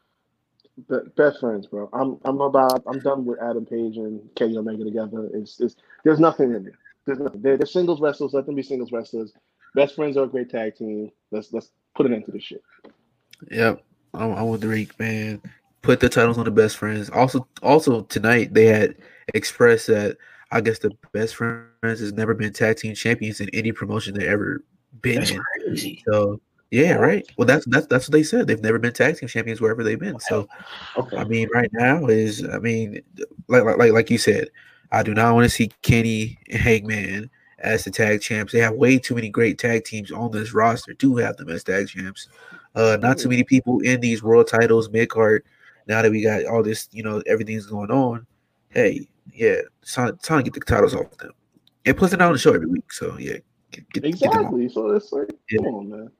best friends, bro. I'm I'm about I'm done with Adam Page and Kenny Omega together. It's, it's there's nothing in there. There's nothing. They're, they're singles wrestlers. Let them be singles wrestlers. Best friends are a great tag team. Let's let's put an end to this shit. Yep, I'm, I'm with Reek, man. Put the titles on the best friends. Also, also tonight they had expressed that I guess the best friends has never been tag team champions in any promotion they ever been That's in. Crazy. So yeah, right. Well, that's that's that's what they said. They've never been tag team champions wherever they've been. So, okay. I mean, right now is I mean, like like like you said, I do not want to see Kenny and Hangman as the tag champs. They have way too many great tag teams on this roster to have them as tag champs. Uh, not too many people in these world titles, mid card. Now that we got all this, you know, everything's going on. Hey, yeah, trying, time, time to get the titles off them. And plus, they're not on the show every week, so yeah, get, get, exactly. Get so it's like, yeah. come on, man.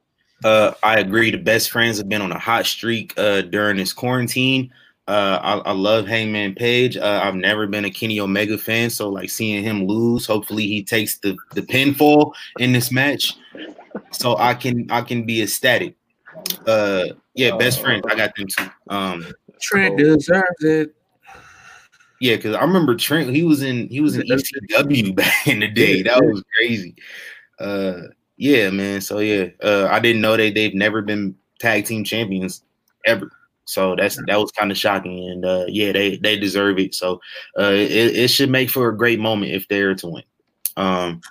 Uh, I agree. The best friends have been on a hot streak uh, during this quarantine. Uh, I, I, love Hangman Page. Uh, I've never been a Kenny Omega fan, so like seeing him lose. Hopefully, he takes the the pinfall in this match, so I can I can be ecstatic. Uh, yeah, best friends. I got them too. Um, Trent deserves it. Yeah, because I remember Trent. He was in he was in ECW back in the day. That was crazy. Uh, yeah, man. So yeah, uh, I didn't know they they've never been tag team champions ever. So that's that was kind of shocking, and uh, yeah, they they deserve it. So uh, it, it should make for a great moment if they're to win. Um,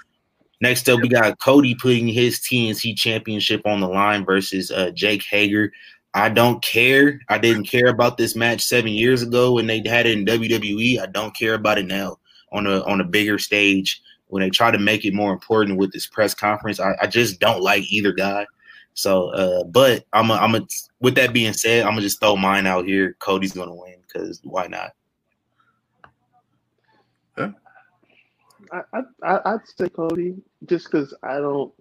next up, we got Cody putting his TNT championship on the line versus uh, Jake Hager. I don't care. I didn't care about this match seven years ago when they had it in WWE. I don't care about it now on a on a bigger stage when they try to make it more important with this press conference. I, I just don't like either guy. So, uh, but I'm a, I'm a, with that being said, I'm gonna just throw mine out here. Cody's gonna win because why not? Yeah. I, I I'd say Cody just because I don't.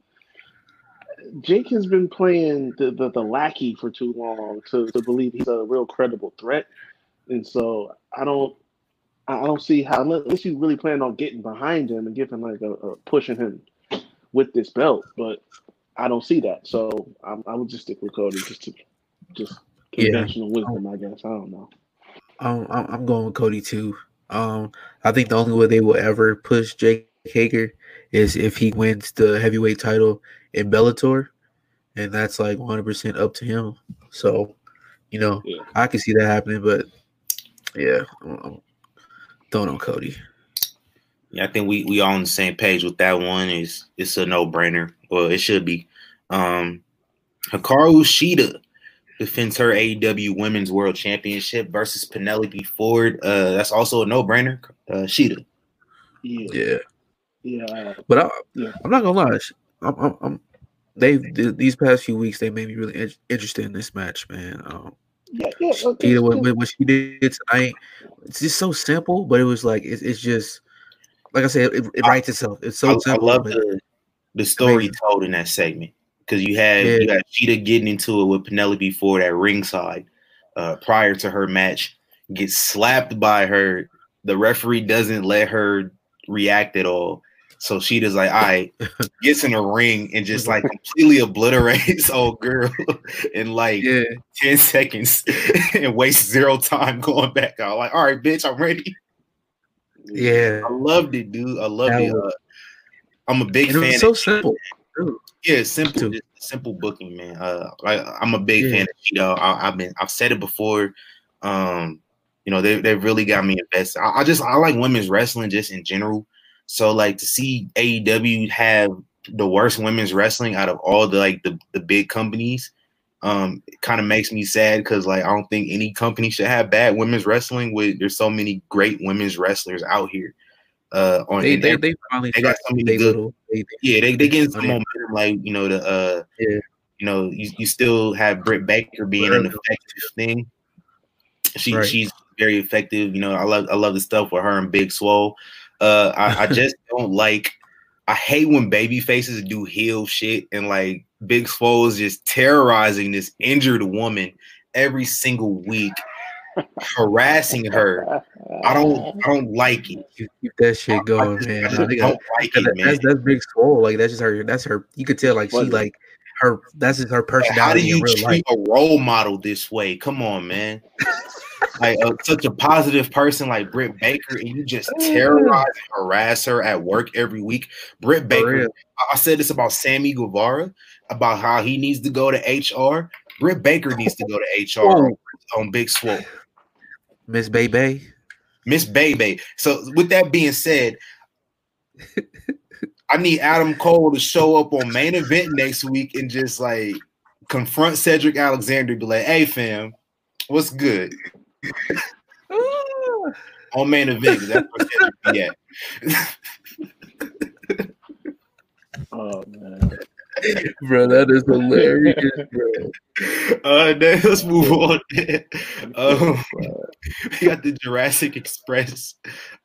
Jake has been playing the, the, the lackey for too long to, to believe he's a real credible threat, and so I don't I don't see how unless you really plan on getting behind him and giving like a, a, pushing him with this belt, but I don't see that. So I'm, I would just stick with Cody just to just conventional yeah. wisdom, I guess. I don't know. Um, I'm going with Cody too. Um, I think the only way they will ever push Jake Hager is if he wins the heavyweight title in Bellator, and that's like 100 percent up to him. So, you know, yeah. I can see that happening, but yeah, I'm, throwing on Cody. Yeah, I think we we all on the same page with that one. Is it's a no brainer. Well, it should be. Um Hikaru Shida defends her AEW Women's World Championship versus Penelope Ford. Uh, that's also a no brainer. Uh, Shida. Yeah. Yeah. Yeah. But I, yeah. I'm not gonna lie. I'm, I'm, I'm they these past few weeks they made me really in, interested in this match, man. Um, yeah, yeah. Okay, what, what, she did tonight, it's just so simple, but it was like it's, it's just like I said, it, it writes itself. It's so I, simple. I love the the story amazing. told in that segment because you had yeah. you got Shida getting into it with Penelope Ford at ringside uh, prior to her match, gets slapped by her. The referee doesn't let her react at all. So she just like, all right, gets in a ring and just like completely obliterates old girl in like yeah. 10 seconds and wastes zero time going back out. Like, all right, bitch, I'm ready. Yeah. I loved it, dude. I loved that it. Was, uh, I'm a big fan. so simple. Yeah, simple, simple booking, man. Uh, I, am a big yeah. fan of Shida. I, have been, I've said it before. Um, you know, they they really got me invested. I, I just I like women's wrestling just in general. So like to see AEW have the worst women's wrestling out of all the like the, the big companies um it kind of makes me sad because like i don't think any company should have bad women's wrestling with there's so many great women's wrestlers out here uh on They they, they finally they got so many they good- little. They, yeah they, they getting some momentum like you know the uh Yeah. you know you, you still have Britt Baker being an effective thing. She Right. she's very effective you know I love I love the stuff with her and Big Swole uh I, I just don't like I hate when baby faces do heel shit and like Big Swole is just terrorizing this injured woman every single week, harassing her. I don't I don't like it. keep, keep that shit I going, just, man. I just they don't like it, man. that's that's big swole. Like that's just her. That's her. You could tell like she like her. That's just her Like, how do personality you treat life. a role model this way? Come on, man. like uh, such a positive person like Britt Baker, and you just terrorize and harass her at work every week. Britt Baker. I- said this about Sammy Guevara about how he needs to go to HR. Britt Baker needs to go to HR on, on Big Swole. Miss Bebe. Miss Bebe. So with that being said, I need Adam Cole to show up on main event next week and just like confront Cedric Alexander, be like, hey fam, what's good? On main event, 'cause that's where Cedric be at. Oh man. Bro, that is hilarious, bro. Uh, then let's move on. um, we got the Jurassic Express,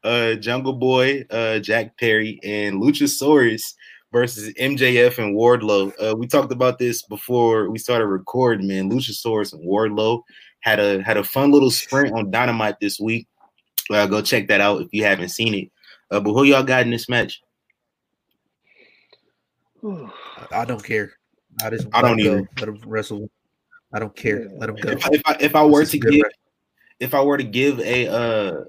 uh, Jungle Boy, uh, Jack Perry, and Luchasaurus versus MJF and Wardlow. Uh, we talked about this before we started recording. Man, Luchasaurus and Wardlow had a had a fun little sprint on Dynamite this week. Uh, go check that out if you haven't seen it. Uh, but who y'all got in this match? I don't care. I just I don't him go. Let him wrestle. I don't care. Let him go. If, I- if I if I were This to give wrestling. if I were to give a uh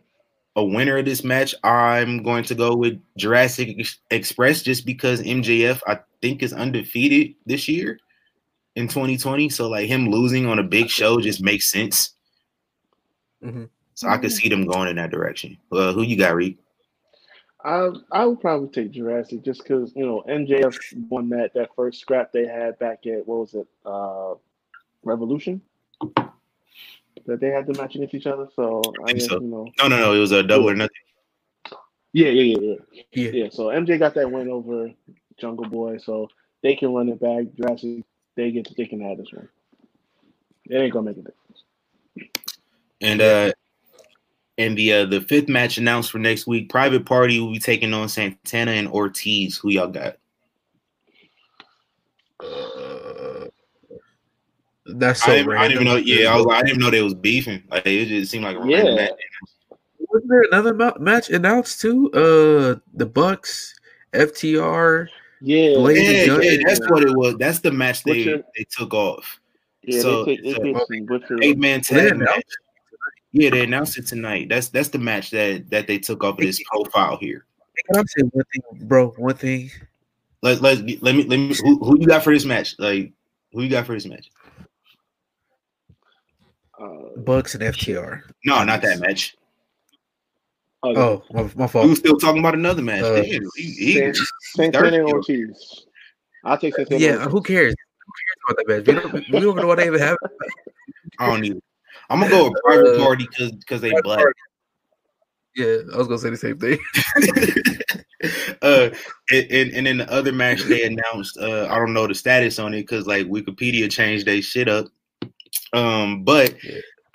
a winner of this match, I'm going to go with Jurassic Ex- Express just because MJF I think is undefeated this year in 2020. So like him losing on a big show just makes sense. Mhm. So I could see them going in that direction. Uh, who you got, Reed? I I would probably take Jurassic just because you know MJF won that that first scrap they had back at what was it uh Revolution that they had the match against each other. So I think guess so. you know No, no, no. It was a double or nothing. yeah yeah yeah yeah Yeah. yeah. So MJ got that win over Jungle Boy, so they can run it back. Jurassic they get they can have this one. It ain't gonna make a difference. And uh and the uh, the fifth match announced for next week, Private Party will be taking on Santana and Ortiz. Who y'all got? Uh, that's so I, didn't, I didn't even know. Yeah, I was. I didn't know they was beefing. Like it just seemed like a Yeah. match. Wasn't there another ma- match announced too? Uh, the Bucks, FTR. Yeah, Blade Yeah, yeah, that's what it was. That's the match they Butcher. they took off. yeah. so- they take they so- take some. Eight man tag match. Announced Yeah, they announced it tonight. That's that's the match that that they took off of this profile here. Can I say one thing, bro? One thing. Let let let me let me. Who, who you got for this match? Like who you got for this match? Uh, Bucks and FTR. No, not that match. oh, Oh, my, my We fault. were still talking about another match. Uh, Damn, he- he- San- Santana. Ortiz. I'll take Santana. Yeah, and who cares? Who cares about that match? We don't, we don't know what they even have. I don't either. I'm gonna go with private Uh, party because because they black. Yeah, I was gonna say the same thing. uh, and, and in the other match they announced, uh, I don't know the status on it because like Wikipedia changed their shit up. Um, but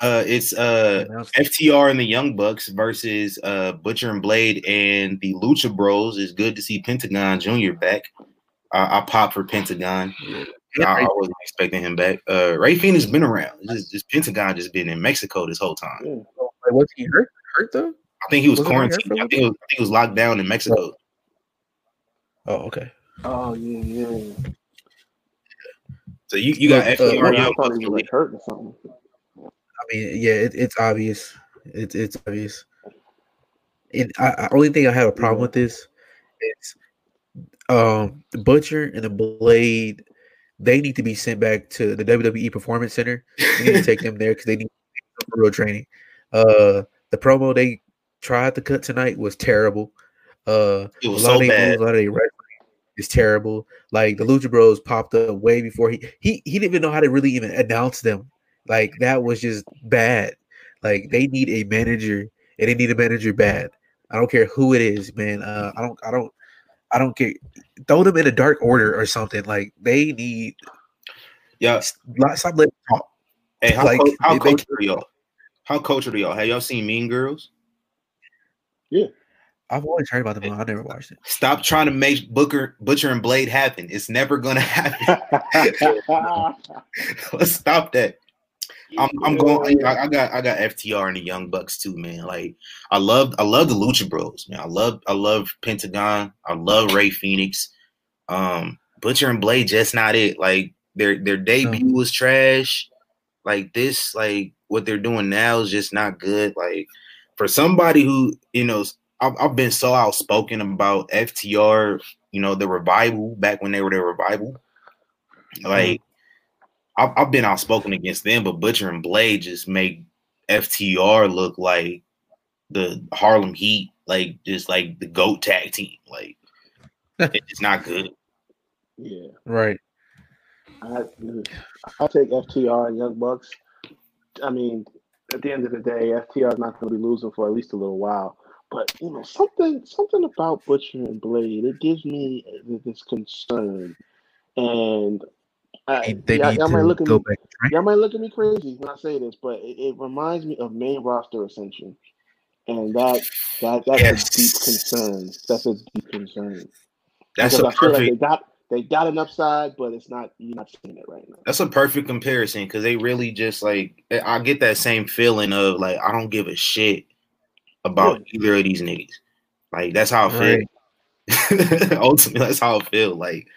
uh, it's uh FTR and the Young Bucks versus uh Butcher and Blade and the Lucha Bros. It's good to see Pentagon Jr. back. I, I pop for Pentagon. Yeah. I, I wasn't expecting him back. Uh, Rey Fénix has been around. It's Just, just Pentagon just been in Mexico this whole time. Like, was he hurt? Hurt though? I think he was Wasn't he hurt quarantined. for a I think, it was, I think he was locked down in Mexico. Oh, okay. Oh yeah, yeah. So you, you got Look, uh, FTR. I Young thought Bucks was like hurt or something. I mean, yeah, it, it's obvious. It's it's obvious. And I, I only thing I have a problem with this is um the butcher and the blade. They need to be sent back to the WWE Performance Center. We need to take them there because they need real training. Uh, the promo they tried to cut tonight was terrible. Uh, It was a lot so of bad. moves, a lot of they wrestling is terrible. Like the Lucha Bros popped up way before he he he didn't even know how to really even announce them. Like that was just bad. Like they need a manager and they need a manager bad. I don't care who it is, man. Uh, I don't I don't I don't care. Throw them in a dark order or something. Like they need Yeah. stop letting them talk. Hey, how, Like, co- how they- they- cultured are y'all? How cultured are y'all? Have y'all seen Mean Girls? Yeah. I've always heard about them. but I never watched it. Stop trying to make Booker, Butcher, and Blade happen. It's never gonna happen. Let's stop that. I'm, I'm going. I, I got I got FTR and the Young Bucks too, man. Like I love I love the Lucha Bros, man. I love I love Pentagon. I love Rey Fénix. Um, Butcher and Blade just not it. Like their their debut was trash. Like this, like what they're doing now is just not good. Like for somebody who you know, I've, I've been so outspoken about FTR. You know, the revival back when they were the revival. Like I've, I've been outspoken against them, but Butcher and Blade just make FTR look like the Harlem Heat, like just like the GOAT tag team. Like it's not good. yeah. Right. I I take FTR and Young Bucks. I mean, at the end of the day, FTR is not going to be losing for at least a little while. But you know, something something about Butcher and Blade it gives me this concern, and I, They y'all, y'all might look at me, back. train. y'all might look at me crazy when I say this, but it, it reminds me of main roster ascension, and that that that's Yes. a deep concern. That's a deep concern That's because a I feel like they got they got an upside, but it's not you're not seeing it right now. That's a perfect comparison because they really just like I get that same feeling of like I don't give a shit about either of these niggas. Like that's how I feel. Ultimately, that's how I feel. Like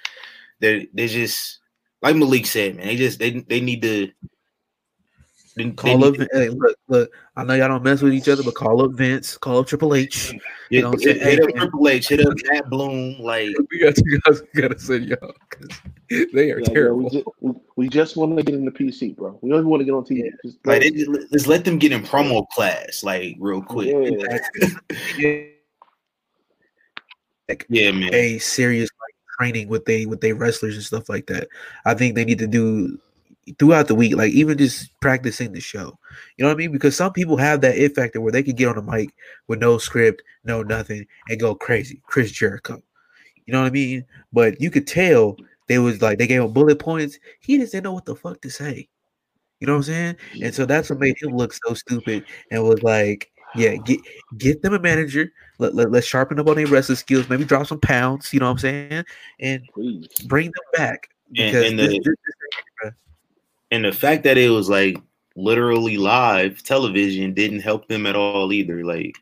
they're they just like Malik said, man. They just they they need to they, they Call need up. Hey, look, look. I know y'all don't mess with each other, but call up Vince. Call up Triple H. Yeah, know what I'm hit, saying? hit up Triple H, hit up Matt Bloom. Like, We got you guys gotta send y'all because they are Yeah, yeah, terrible. we, just, we, we just want to get in the PC, bro. We don't even want to get on TV. Just like let- they just, just let them get in promo class, like real quick. yeah. like Yeah, man. a serious like training with they with they wrestlers and stuff like that. I think they need to do throughout the week, like even just practicing the show. You know what I mean? Because some people have that it factor where they can get on the mic with no script, no nothing, and go crazy. Chris Jericho. You know what I mean? But you could tell they was like they gave him bullet points. He just didn't know what the fuck to say. You know what I'm saying? And so that's what made him look so stupid and was like, yeah, get get them a manager. Let, let, let's sharpen up on their wrestling skills, maybe drop some pounds, you know what I'm saying? And Please. bring them back. And- Because and this- the- this- And the fact that it was like literally live television didn't help them at all either. Like,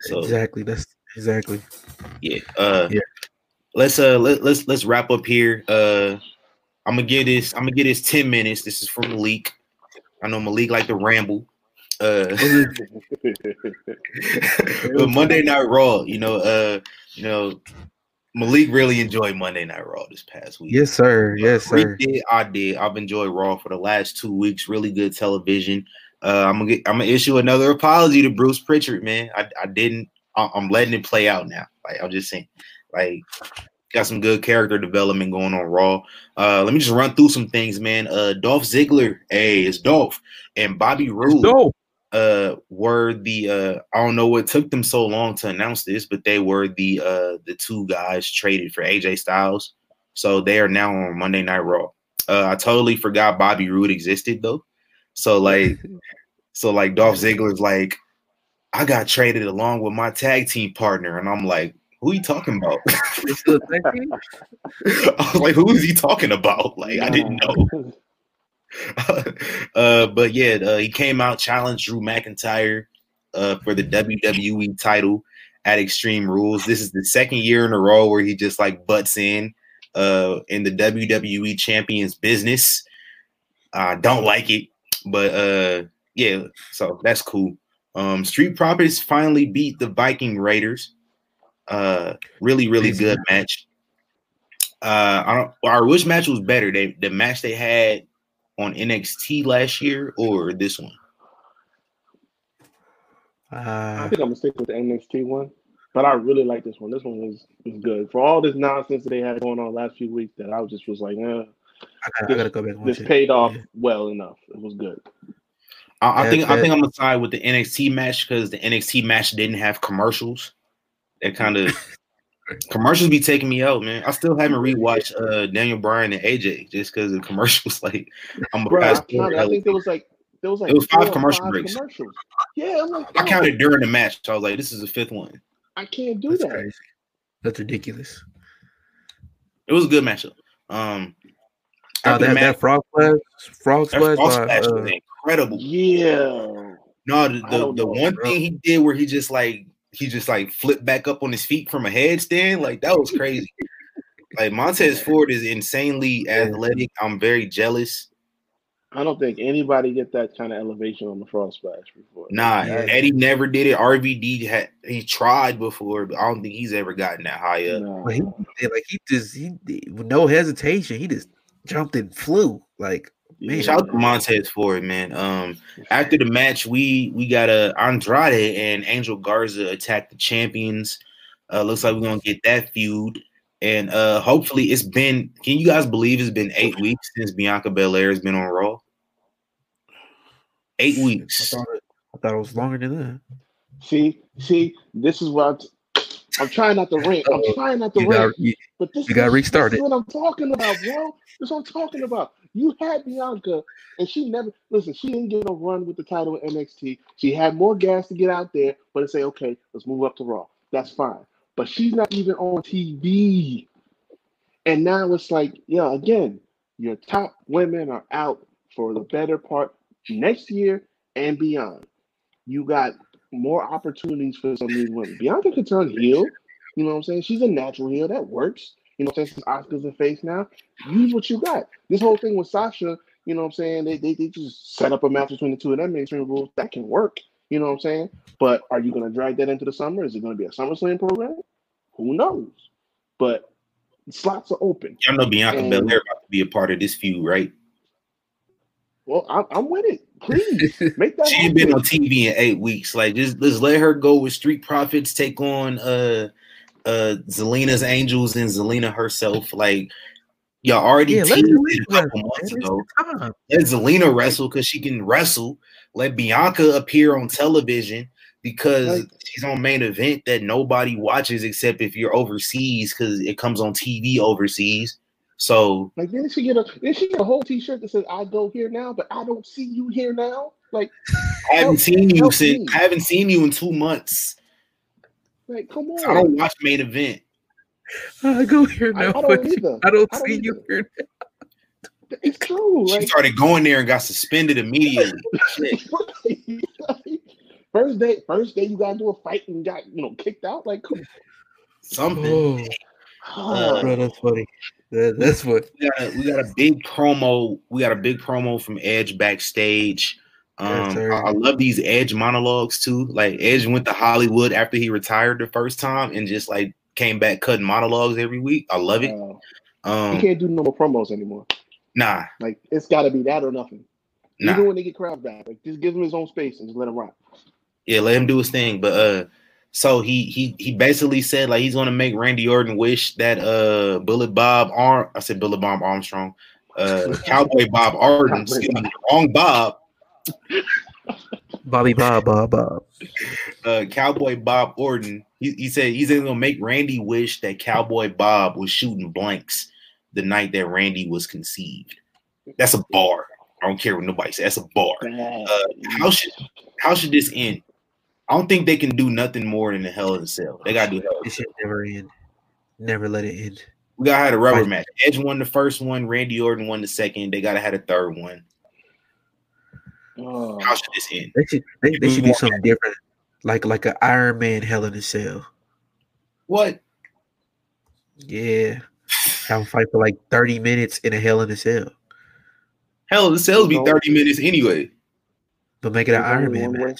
so exactly. That's exactly. yeah. Uh, Yeah. Let's uh let, let's let's wrap up here. Uh, I'm gonna get this. I'm gonna get this ten minutes. This is from Malik. I know Malik like to ramble. Uh, but Monday Night Raw, you know, uh, you know, Malik really enjoyed Monday Night Raw this past week. Yes, sir. Yes, Reed sir. did, I did. I've enjoyed Raw for the last two weeks. Really good television. Uh, I'm gonna get. I'm gonna issue another apology to Bruce Pritchard, man. I, I didn't. I, I'm letting it play out now. Like I'm just saying, like got some good character development going on Raw. Uh, let me just run through some things, man. Uh, Dolph Ziggler, hey, it's Dolph, and Bobby Roode No. Uh were the uh I don't know what took them so long to announce this, but they were the uh the two guys traded for AJ Styles. So they are now on Monday Night Raw. Uh I totally forgot Bobby Roode existed though. So like so like Dolph Ziggler's like I got traded along with my tag team partner and I'm like who you talking about? It's still a tag team? I was like, who is he talking about? Like, I didn't know. uh, but yeah, uh, he came out, challenged Drew McIntyre uh, for the WWE title at Extreme Rules. This is the second year in a row where he just like butts in uh, in the WWE Champions business. I don't like it, but uh, yeah, so that's cool. Um, Street Profits finally beat the Viking Raiders. Uh, really, really good match. Uh, I don't. Or which match was better? They the match they had on NXT last year or this one? I Uh, think I'm gonna stick with the NXT one, but I really like this one. This one was was good for all this nonsense that they had going on the last few weeks. That I was just was like, eh, I, gotta, I gotta go back and watch this it. paid off Yeah. well enough. It was good. I, I That- think I think I'm gonna side with the NXT match because the NXT match didn't have commercials. That kind of commercials be taking me out, man. I still haven't rewatched uh, Daniel Bryan and AJ just because of commercials. Like I'm a Bro, I, fast. I think there was like there was like It was five four commercial five breaks. commercials. Yeah, I'm like, I oh, counted during the match, so I was like, "This is the fifth one." I can't do That's that. crazy. That's ridiculous. It was a good matchup. Um, Oh, after the that, match- that frog splash, frog that splash, Frost by, splash uh, was incredible. Yeah. No, the, the, the one bro. thing he did where he just like he just like flipped back up on his feet from a headstand, like that was crazy. like Montez Ford is insanely athletic. I'm very jealous. I don't think anybody get that kind of elevation on the frog splash before. Nah, Yeah. Eddie never did it. RVD had he tried before, but I don't think he's ever gotten that high up. No. Well, he like he just he with no hesitation, he just jumped and flew. Like man, Shout out to Montez Ford, man. Um, after the match, we we got a Andrade and Angel Garza attack the champions. Uh, looks like we're gonna get that feud, and uh, hopefully it's been. Can you guys believe it's been eight weeks since Bianca Belair has been on Raw? Eight I weeks. thought, it, I thought it was longer than that. See, see, this is what I'm, I'm trying not to rant. I'm trying not to You rant. got you, But this You got restarted. this it. is what I'm talking about, bro. This is what I'm talking about. You had Bianca, and she never listen. She didn't get a run with the title NXT. She had more gas to get out there, but to say, okay, let's move up to Raw. That's fine. But she's not even on TV. And now it's like, yeah, again, your top women are out for the better part next year and beyond. You got more opportunities for some of these women. Bianca could turn heel. You know what I'm saying? She's a natural heel. That works. You know what I'm? Since Asuka's a face now, use what you got. This whole thing with Sasha, you know what I'm saying? They, they, they just set up a match between the two of them, Extreme Rules. That can work. You know what I'm saying? But are you going to drag that into the summer? Is it going to be a SummerSlam program? Who knows? But slots are open. Y'all know Bianca And- Belair about to be a part of this feud, right? Well, I'm, I'm with it. Please make that She ain't been on TV in eight weeks. Like just let's let her go with Street Profits take on uh uh Zelina's Angels and Zelina herself. Like y'all already Yeah, let teased a couple months ago. Let Zelina wrestle because she can wrestle. Let Bianca appear on television because Like- she's on main event that nobody watches except if you're overseas because it comes on TV overseas. So Like, didn't she get a didn't she get a whole T-shirt that says "I go here now," but I don't see you here now? Like, I haven't seen you since. I haven't seen you in two months. Like, come I don't watch main event. I go here now, I but don't either. I don't I don't see you either. here. It's true. She Like, started going there and got suspended immediately. First day, first day you got into a fight and got you know kicked out. Like, come Something. Oh, Uh, bro, that's funny. That, that's what. We got, a, we got a big promo. We got a big promo from Edge backstage. Um. I, I love these Edge monologues too. Like Edge went to Hollywood after he retired the first time and just like came back cutting monologues every week. I love it. uh, you Um, can't do no more promos anymore. nah, Like, it's got to be that or nothing. nah. Even when they get crowds back, like just give him his own space and just let him rock. Yeah, let him do his thing. But uh so he he he basically said like he's gonna make Randy Orton wish that uh Bullet Bob Arm I said Bullet Bob Armstrong, uh Cowboy Bob me, wrong Bob, Bobby Bob, Bob, Bob. uh Cowboy Bob Orton. He, he said he's gonna make Randy wish that Cowboy Bob was shooting blanks the night that Randy was conceived. That's a bar. I don't care what nobody says. That's a bar. Bad. How should how should this end? I don't think they can do nothing more than the Hell in a Cell. They gotta do Hell. in a It should never end. Never let it end. We gotta have a rubber match. Edge won the first one, Randy Orton won the second. They gotta have a third one. Oh. How should this end? They should. They, they should do something different, like like an Iron Man Hell in a Cell. What? Yeah, have them fight for like thirty minutes in a Hell in a Cell, Hell in a Cell be No. 30 minutes anyway. but make it an There's Iron Man one way.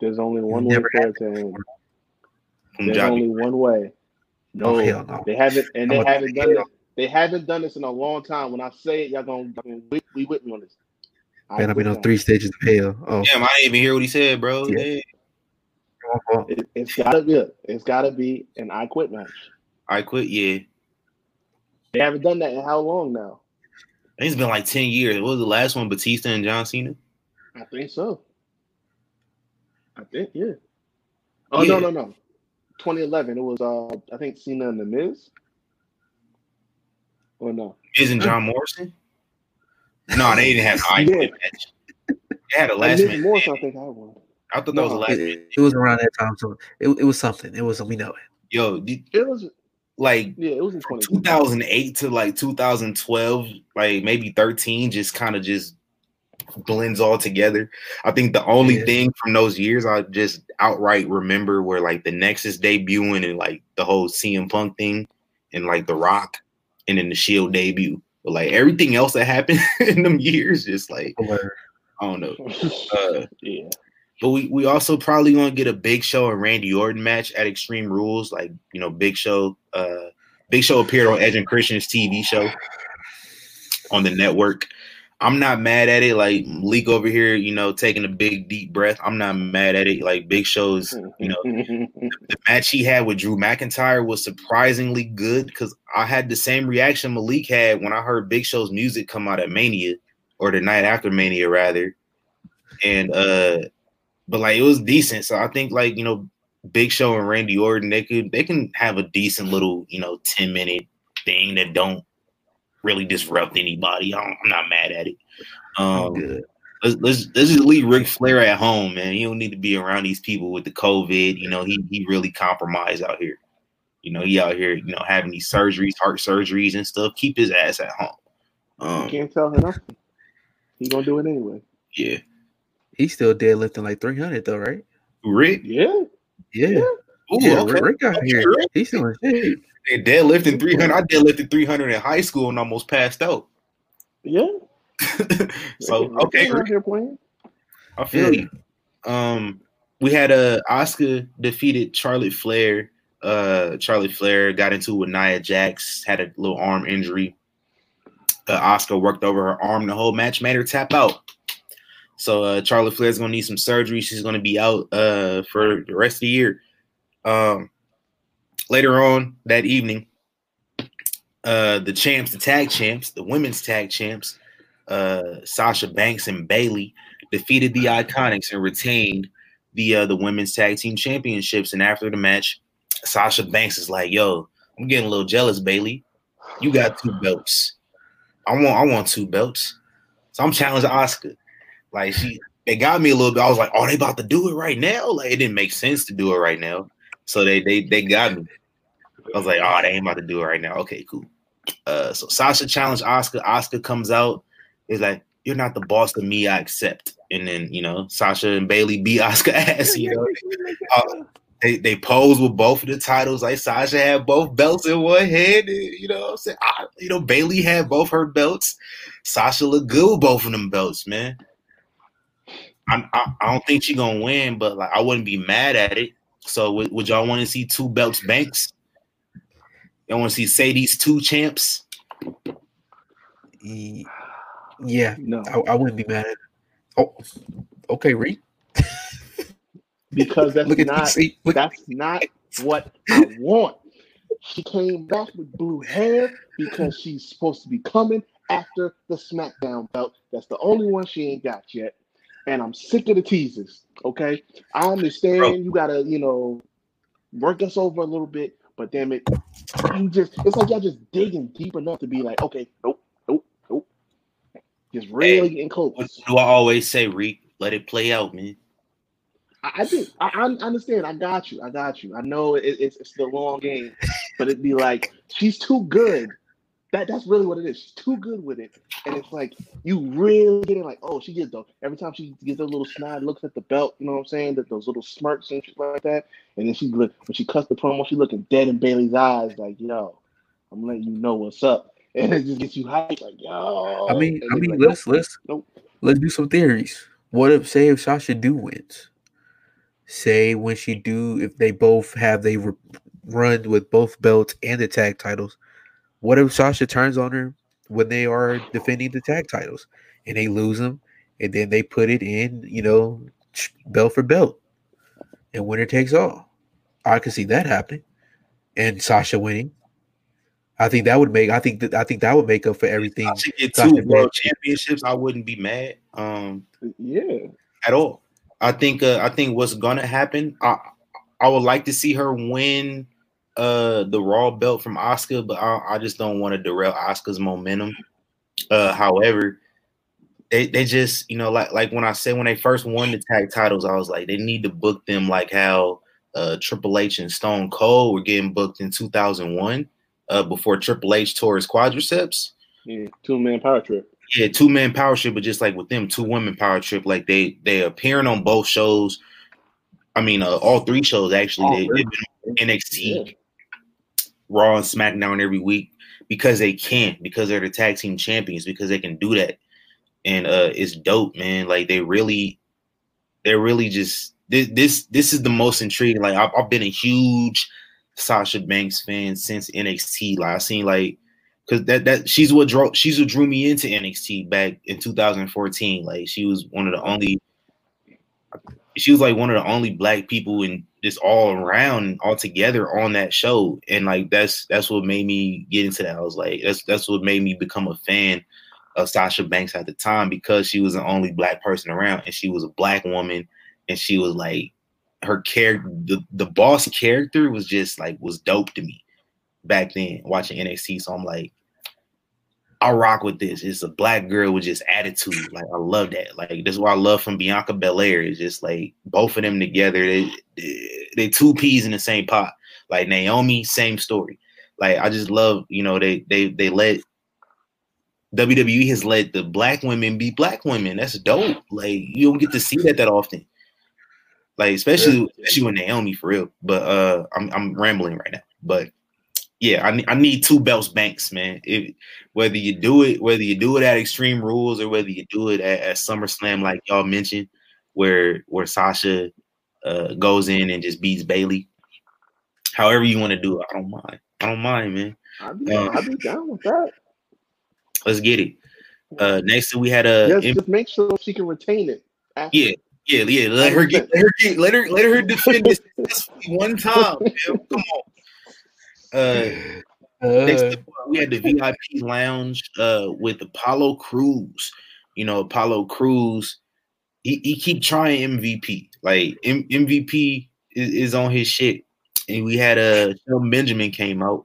There's only one way for it to end. There's Johnny. only one way. No, Oh hell no! they haven't, and they I'm a- haven't done this. They haven't done this in a long time. When I say it, y'all gonna, y'all gonna we, we with me on this. I Man, I've been on three stages of hell. Oh, Damn, I didn't even hear what he said, bro. Yeah. Hey. It, it's gotta be. It's gotta be an I quit match. I quit. Yeah, They haven't done that in how long now? I think it's been like ten years. What was the last one? Batista and John Cena. I think so. I think yeah. Oh Yeah. no no no. 2011. It was uh I think Cena and the Miz. Or no? Miz and John Morrison. No, they didn't have an I quit match. They had a last Miz minute. Morrison, I think I won. I thought that was a No. last It, minute. it was around that time, so it, it was something. It was we know it. Yo, did, It was like yeah, it was in 2008 to like 2012, like maybe 13, just kind of just blends all together. I think the only Yeah. thing from those years I just outright remember were like the Nexus debuting and like the whole CM Punk thing and like The Rock and then the Shield debut. But like everything else that happened in them years, just like I don't know. Uh, yeah. but we, we also probably gonna get a Big Show and Randy Orton match at Extreme Rules. Like you know, Big Show, uh, Big Show appeared on Edge and Christian's TV show on the network. I'm not mad at it. Like Leak over here, you know, taking a big deep breath. I'm not mad at it. Like Big Show's, you know, the match he had with Drew McIntyre was surprisingly good because I had the same reaction Malik had when I heard Big Show's music come out at Mania or the night after Mania rather. And uh but like it was decent. So I think like, you know, Big Show and Randy Orton, they could they can have a decent little, you know, 10 minute thing that don't really disrupt anybody. I don't, I'm not mad at it. Um Good. let's let's let's just leave Ric Flair at home, man. He don't need to be around these people with the COVID. You know, he he really compromised out here. You know, he out here, you know, having these surgeries, heart surgeries and stuff. Keep his ass at home. Um, Can't tell him nothing. He gonna do it anyway. yeah, He's still deadlifting like 300 though, right? Rick. Yeah. Yeah. Yeah. Ooh, yeah, okay. Rick out here. He's still in shape. Hey, Deadlifting three hundred. I deadlifted three hundred in high school and almost passed out. Yeah. so okay, ain't out Rick, here playing. I feel Yeah. you. Um, we had a uh, Asuka defeated Charlotte Flair. Uh, Charlotte Flair got into it with Nia Jax, had a little arm injury. Uh, Asuka worked over her arm the whole match, made her tap out. So uh, Charlotte Flair's gonna need some surgery. She's gonna be out uh for the rest of the year. Um, later on that evening, uh, the champs, the tag champs, the women's tag champs, uh, Sasha Banks and Bayley defeated the IIconics and retained the uh, the women's tag team championships. And after the match, Sasha Banks is like, "Yo, I'm getting a little jealous, Bayley. You got two belts. I want I want two belts. So I'm challenging Asuka. Like she, they got me a little bit. I was like, "Oh, they about to do it right now?" Like it didn't make sense to do it right now. So they they they got me. I was like, "Oh, they ain't about to do it right now." Okay, cool. Uh, so Sasha challenged Asuka. Asuka comes out. Is like, "You're not the boss of me. I accept." And then you know, Sasha and Bayley beat Asuka ass. You know, uh, they they pose with both of the titles. Like Sasha had both belts in one hand. and, you know, I'm saying, I, you know, Bayley had both her belts. Sasha looked good with both of them belts, man. I, I, I don't think she gonna win, but like I wouldn't be mad at it. So would y'all want to see two belts banks? Y'all want to see Sadie's two champs? Yeah, No. I, I wouldn't be mad at. Oh, okay, Reed. Because that's Look not see, look, that's not what I want. She came back with blue hair because she's supposed to be coming after the SmackDown belt. That's the only one she ain't got yet. And I'm sick of the teasers. Okay. I understand Bro. you gotta, you know, work us over a little bit, but damn it, you just it's like y'all just digging deep enough to be like, okay, nope, nope, nope. Just really getting close. What do I always say, Reek? Let it play out, man. I, I think I, I understand. I got you. I got you. I know it, it's it's the long game, but it'd be like she's too good. That that's really what it is. She's too good with it, and it's like you really get getting like, oh, she gets though. Every time she gets a little snide, looks at the belt. You know what I'm saying? That those little smirks and shit like that. And then she look when she cuts the promo, she looking dead in Bayley's eyes, like, yo, I'm letting you know what's up, and it just gets you hyped, like, yo. I mean, I mean, like, let's nope, let's nope. let's do some theories. What if say if Sasha do wins? Say when she do, if they both have they re- run with both belts and the tag titles. What if Sasha turns on her when they are defending the tag titles and they lose them, and then they put it in, you know, belt for belt? and winner takes all. I could see that happening, and Sasha winning. I think that would make. I think that I think that would make up for everything. Sasha get two Sasha world championships. I wouldn't be mad. Um, Yeah. at all. I think uh, I think what's gonna happen. I I would like to see her win uh the Raw belt from Asuka, but I, I just don't want to derail Asuka's momentum. Uh, however, they they just you know like like when I said when they first won the tag titles, I was like they need to book them like how uh Triple H and Stone Cold were getting booked in 2001 uh before Triple H tore his quadriceps Yeah. Two man power trip. yeah, two man power trip, but just like with them, two women power trip, like they they appearing on both shows. I mean, uh, all three shows actually. Oh, They, really? they've been NXT, Yeah. Raw, and SmackDown every week because they can, because they're the tag team champions, because they can do that, and uh, it's dope, man. Like they really, they're really just this. This this is the most intriguing. Like I've, I've been a huge Sasha Banks fan since NXT. Like I seen like because that that she's what drew she's what drew me into NXT back in 2014. Like she was one of the only she was like one of the only black people in just all around all together on that show. And like that's that's what made me get into that. I was like, that's that's what made me become a fan of Sasha Banks at the time because she was the only black person around and she was a black woman and she was like her character the, the boss character was just like was dope to me back then watching NXT. So I'm like, I rock with this. It's a black girl with just attitude. Like I love that. Like this is what I love from Bianca Belair. Is just like both of them together. They they two peas in the same pot. Like Naomi, same story. Like I just love, you know, they they they let WWE has let the black women be black women. That's dope. Like you don't get to see that that often. Like especially especially with Naomi for real. But uh I'm I'm rambling right now. But yeah, I need I need two belts banks, man. If whether you do it, whether you do it at Extreme Rules or whether you do it at, at SummerSlam, like y'all mentioned, where where Sasha uh, goes in and just beats Bayley. However you want to do it, I don't mind. I don't mind, man. I'd be, Uh, I'd be down with that. Let's get it. Uh, next we had a Just, just make sure she can retain it. after. Yeah, yeah, yeah. Let her get, let her get, let her, let her defend this one time. Man. Come on. Uh, Uh, we had the VIP lounge uh with Apollo Crews. You know, Apollo Crews, he, he keep trying MVP. Like M- MVP is, is on his shit. And we had a uh, Shelton Benjamin came out.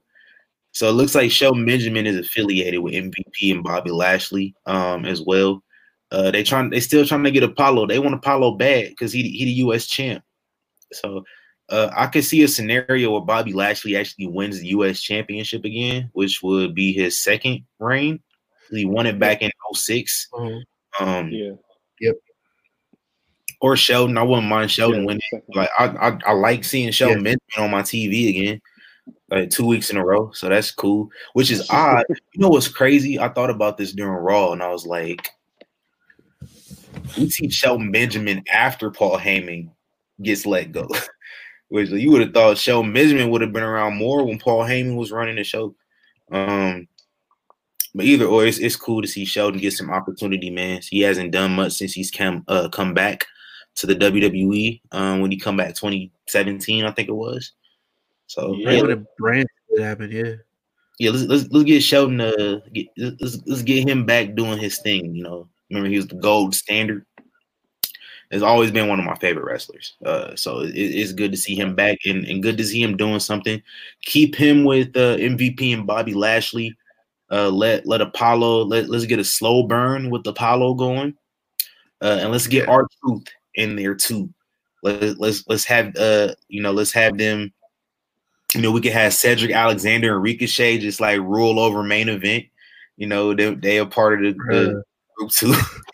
So it looks like Shelton Benjamin is affiliated with MVP and Bobby Lashley um as well. Uh they trying they still trying to get Apollo. They want Apollo bad because he he the US champ. So uh, I could see a scenario where Bobby Lashley actually wins the U.S. Championship again, which would be his second reign. He won it back in 06. uh, Um, Yeah. Or Shelton. I wouldn't mind Shelton yeah, winning. second. Like I, I, I like seeing Shelton Benjamin on my TV again, like two weeks in a row. So that's cool. Which is odd. you know what's crazy? I thought about this during Raw, and I was like, we see Shelton Benjamin after Paul Heyman gets let go. Which you would have thought Shelton Benjamin would have been around more when Paul Heyman was running the show. Um, but either or, it's, it's cool to see Shelton get some opportunity, man. He hasn't done much since he's come uh, come back to the WWE. Um, when he come back 2017, I think it was. So Yeah. yeah, when the brand would happen, yeah. yeah, let's let's, let's get Shelton uh get let's, let's get him back doing his thing. You know, remember he was the gold standard. Has always been one of my favorite wrestlers. Uh, so it, it's good to see him back and, and good to see him doing something. Keep him with uh, MVP and Bobby Lashley. Uh, let let Apollo let let's get a slow burn with Apollo going, uh, and let's get our truth in there too. Let, let's let's have uh you know let's have them you know, we could have Cedric Alexander and Ricochet just like rule over main event. You know, they they are part of the, the group too.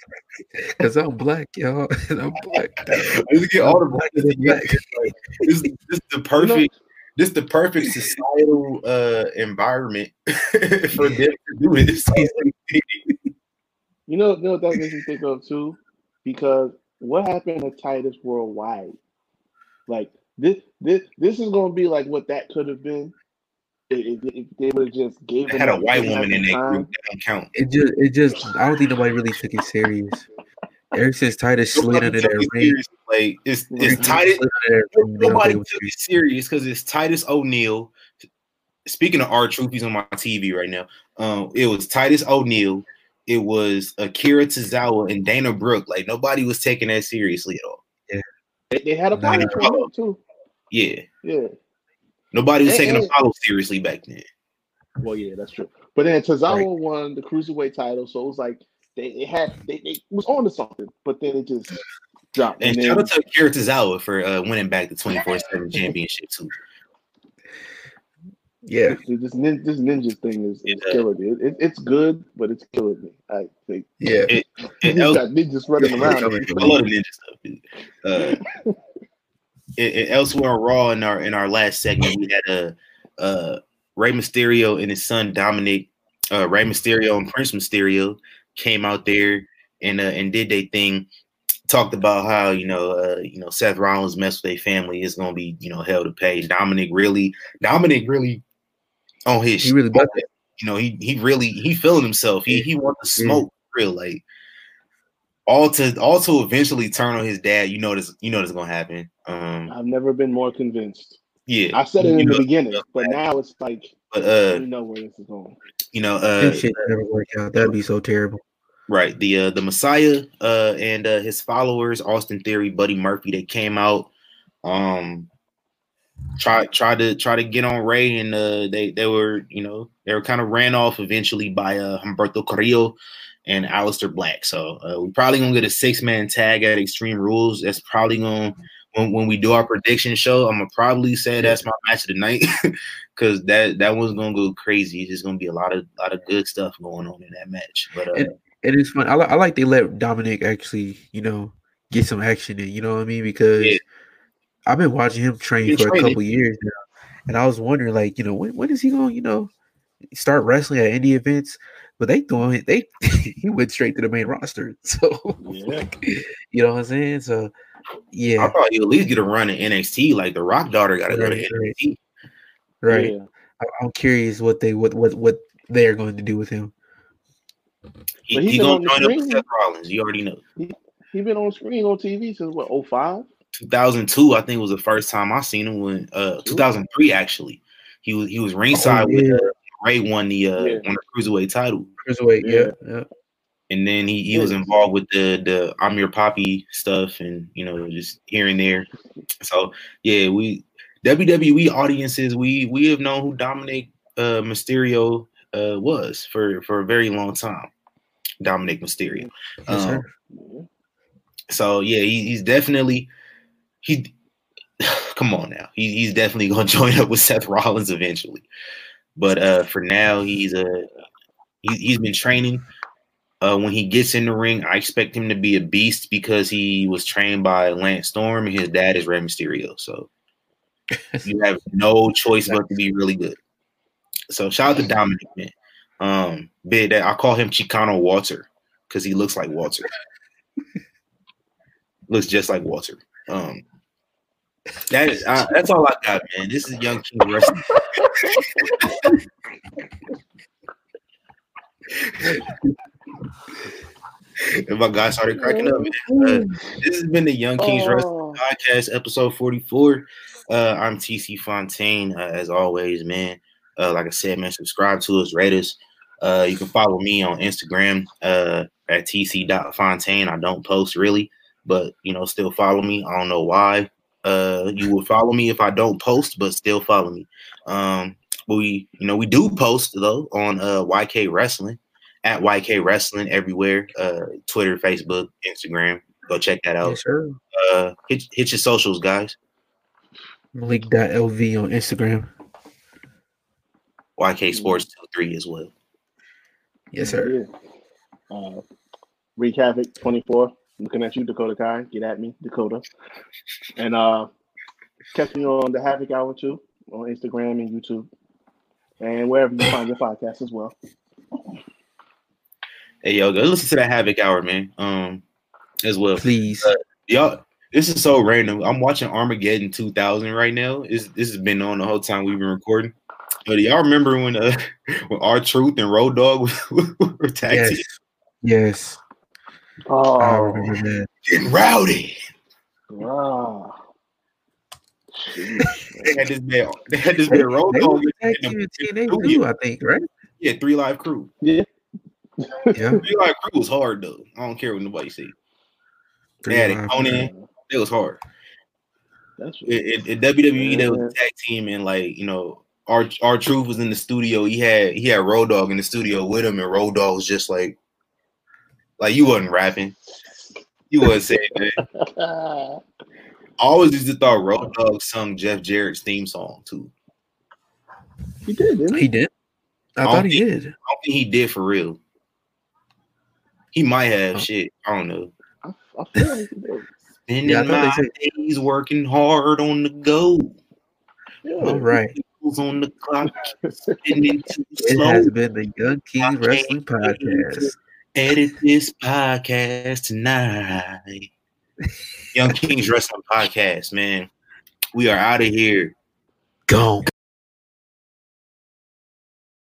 Because I'm black, y'all. I'm black. Let's get all the Black. Like, this, this is the perfect this the perfect societal uh environment for them to do it. So, You know, you know what that makes me think of too, because what happened to Titus Worldwide? Like this, this, this is gonna be like what that could have been if, if- if they would have just gave they had a white woman in enough that time. group. That don't count. It just, it just. I don't think nobody really took it serious. Ever since Titus slid under that ring, Like it's it's Titus. Nobody took it serious because it's Titus O'Neil. Speaking of R-Truth, he's on my TV right now. Um, it was Titus O'Neil. It was Akira Tozawa and Dana Brooke. Like nobody was taking that seriously at all. Yeah, they, they had a Not pilot at all. promo too. Yeah, Yeah. Nobody was And- taking and- Apollo seriously back then. Well, yeah, that's true. But then Tozawa Right. won the cruiserweight title, so it was like they, they had they, they was on to something, but then it just dropped. And And, shout then, out to Akira Tozawa for uh, winning back the twenty four seven championship too. Yeah, this nin, this ninja thing is, is Yeah. killing me. It, it, it's good, but it's killing me. I think yeah. And you El- got ninjas running around. I love ninja stuff. Uh, and- and elsewhere on Raw in our in our last segment, we had a uh, uh, Rey Mysterio and his son Dominik, uh, Rey Mysterio and Prince Mysterio came out there and uh, and did their thing. Talked about how you know uh, you know Seth Rollins messed with their family is gonna be you know hell to pay. Dominik really Dominik really on his He really that. you know, he he really he feeling himself. He he wants to smoke real like all to all to eventually turn on his dad. You know this you know this is gonna happen. Um I've never been more convinced. yeah. I said it You in know, the beginning, yeah. but now it's like But uh you know where this is going. you know uh That shit never work out. That'd be so terrible. right the uh the Messiah uh and uh his followers, Austin Theory, Buddy Murphy, they came out um try try to try to get on Rey and uh they they were you know they were kind of ran off eventually by uh Humberto Carrillo and Aleister Black. So uh, we probably gonna get a six man tag at Extreme Rules. That's probably gonna when, when we do our prediction show, I'm gonna probably say that's my match of the night because that that one's gonna go crazy. There's gonna be a lot of lot of good stuff going on in that match. But uh, And- And it's fun. I, li- I like they let Dominik actually, you know, get some action in. You know what I mean? Because Yeah. I've been watching him train for a couple years now, and I was wondering, like, you know, when when is he to You know, start wrestling at indie events? But they doing it. They he went straight to the main roster. So Yeah. you know what I'm saying? So yeah, I thought you at least get a run in NXT. Like the Rock daughter got to go to Right, right. NXT. right. Yeah. I, I'm curious what they what what what they're going to do with him. He, he's he gonna join up with. Seth Rollins. You already know. He been on screen on TV since what 05? 2002, I think was the first time I seen him. When uh, 2003 actually, he was he was ringside Oh, with yeah. uh, Rey won the uh, Yeah. won the cruiserweight title, Cruiserweight, yeah, yeah. and then he, he was involved with the the I'm your poppy stuff, and you know just here and there. So yeah, we WWE audiences we we have known who Dominik uh, Mysterio uh, was for for a very long time. Dominik Mysterio. Yes, Um, sir. So yeah, he, he's definitely he. Come on now, he, he's definitely going to join up with Seth Rollins eventually. But uh, for now, he's a he, he's been training. Uh, when he gets in the ring, I expect him to be a beast because he was trained by Lance Storm and his dad is Rey Mysterio. So you have no choice but to be really good. So shout out to Dominik, man. Um, big that I call him Chicano Walter because he looks like Walter. looks just like Walter. Um, that is uh, that's all I got, man. This is Young King Wrestling. and my guy started cracking up. Man. Uh, this has been the Young Kings Wrestling Oh, podcast, episode 44. Uh, I'm TC Fontaine, uh, as always, man. Uh, like I said, man, subscribe to us, rate us. Uh, you can follow me on Instagram uh, at tc.fontaine. I don't post really, but you know, still follow me. I don't know why. Uh, you will follow me if I don't post, but still follow me. Um, but we, you know, we do post though on uh, YK Wrestling at YK Wrestling everywhere. Uh, Twitter, Facebook, Instagram. Go check that out Yes, sir. uh hit, hit your socials guys Malik.lv on Instagram. yk sports 23 as well Yes, sir. Yeah. Uh, Wreak Havoc 24. Looking at you, Dakota Kai. Get at me, Dakota. And uh, catch me on the Havoc Hour too on Instagram and YouTube. And wherever you find your podcast as well. hey yo go listen to that havoc hour man um as well Please. y'all this is so random i'm watching armageddon 2000 right now this, this has been on the whole time we've been recording but do y'all remember when uh when R-Truth and Road Dogg were tag Yes. team I Oh, remember getting rowdy Wow. They had this man. They had this man They dog. were tag in team the- in TNA in the- too, I think, right? Yeah, three live crew. Yeah. Yeah. Three live crew was hard though. I don't care what nobody say. They had it Konnan. It was hard. That's it. in WWE, there was a tag team, and like you know, our R-Truth was in the studio. He had he had Road Dogg in the studio with him, and Road Dogg was just like, like you wasn't rapping, you wasn't saying that. I always used to thought Road Dogg sung Jeff Jarrett's theme song too. he did, didn't he? He did. I I thought he think- did. I don't think he did for real. He might have Oh. shit. I don't know. I, I feel like he did. Spending Yeah, I my they days working hard on the go. Yeah. All right. On the clock? It slow. has been the Young King Wrestling Podcast. Edit this podcast tonight. Young Kings Wrestling Podcast, man. We are out of here. Go.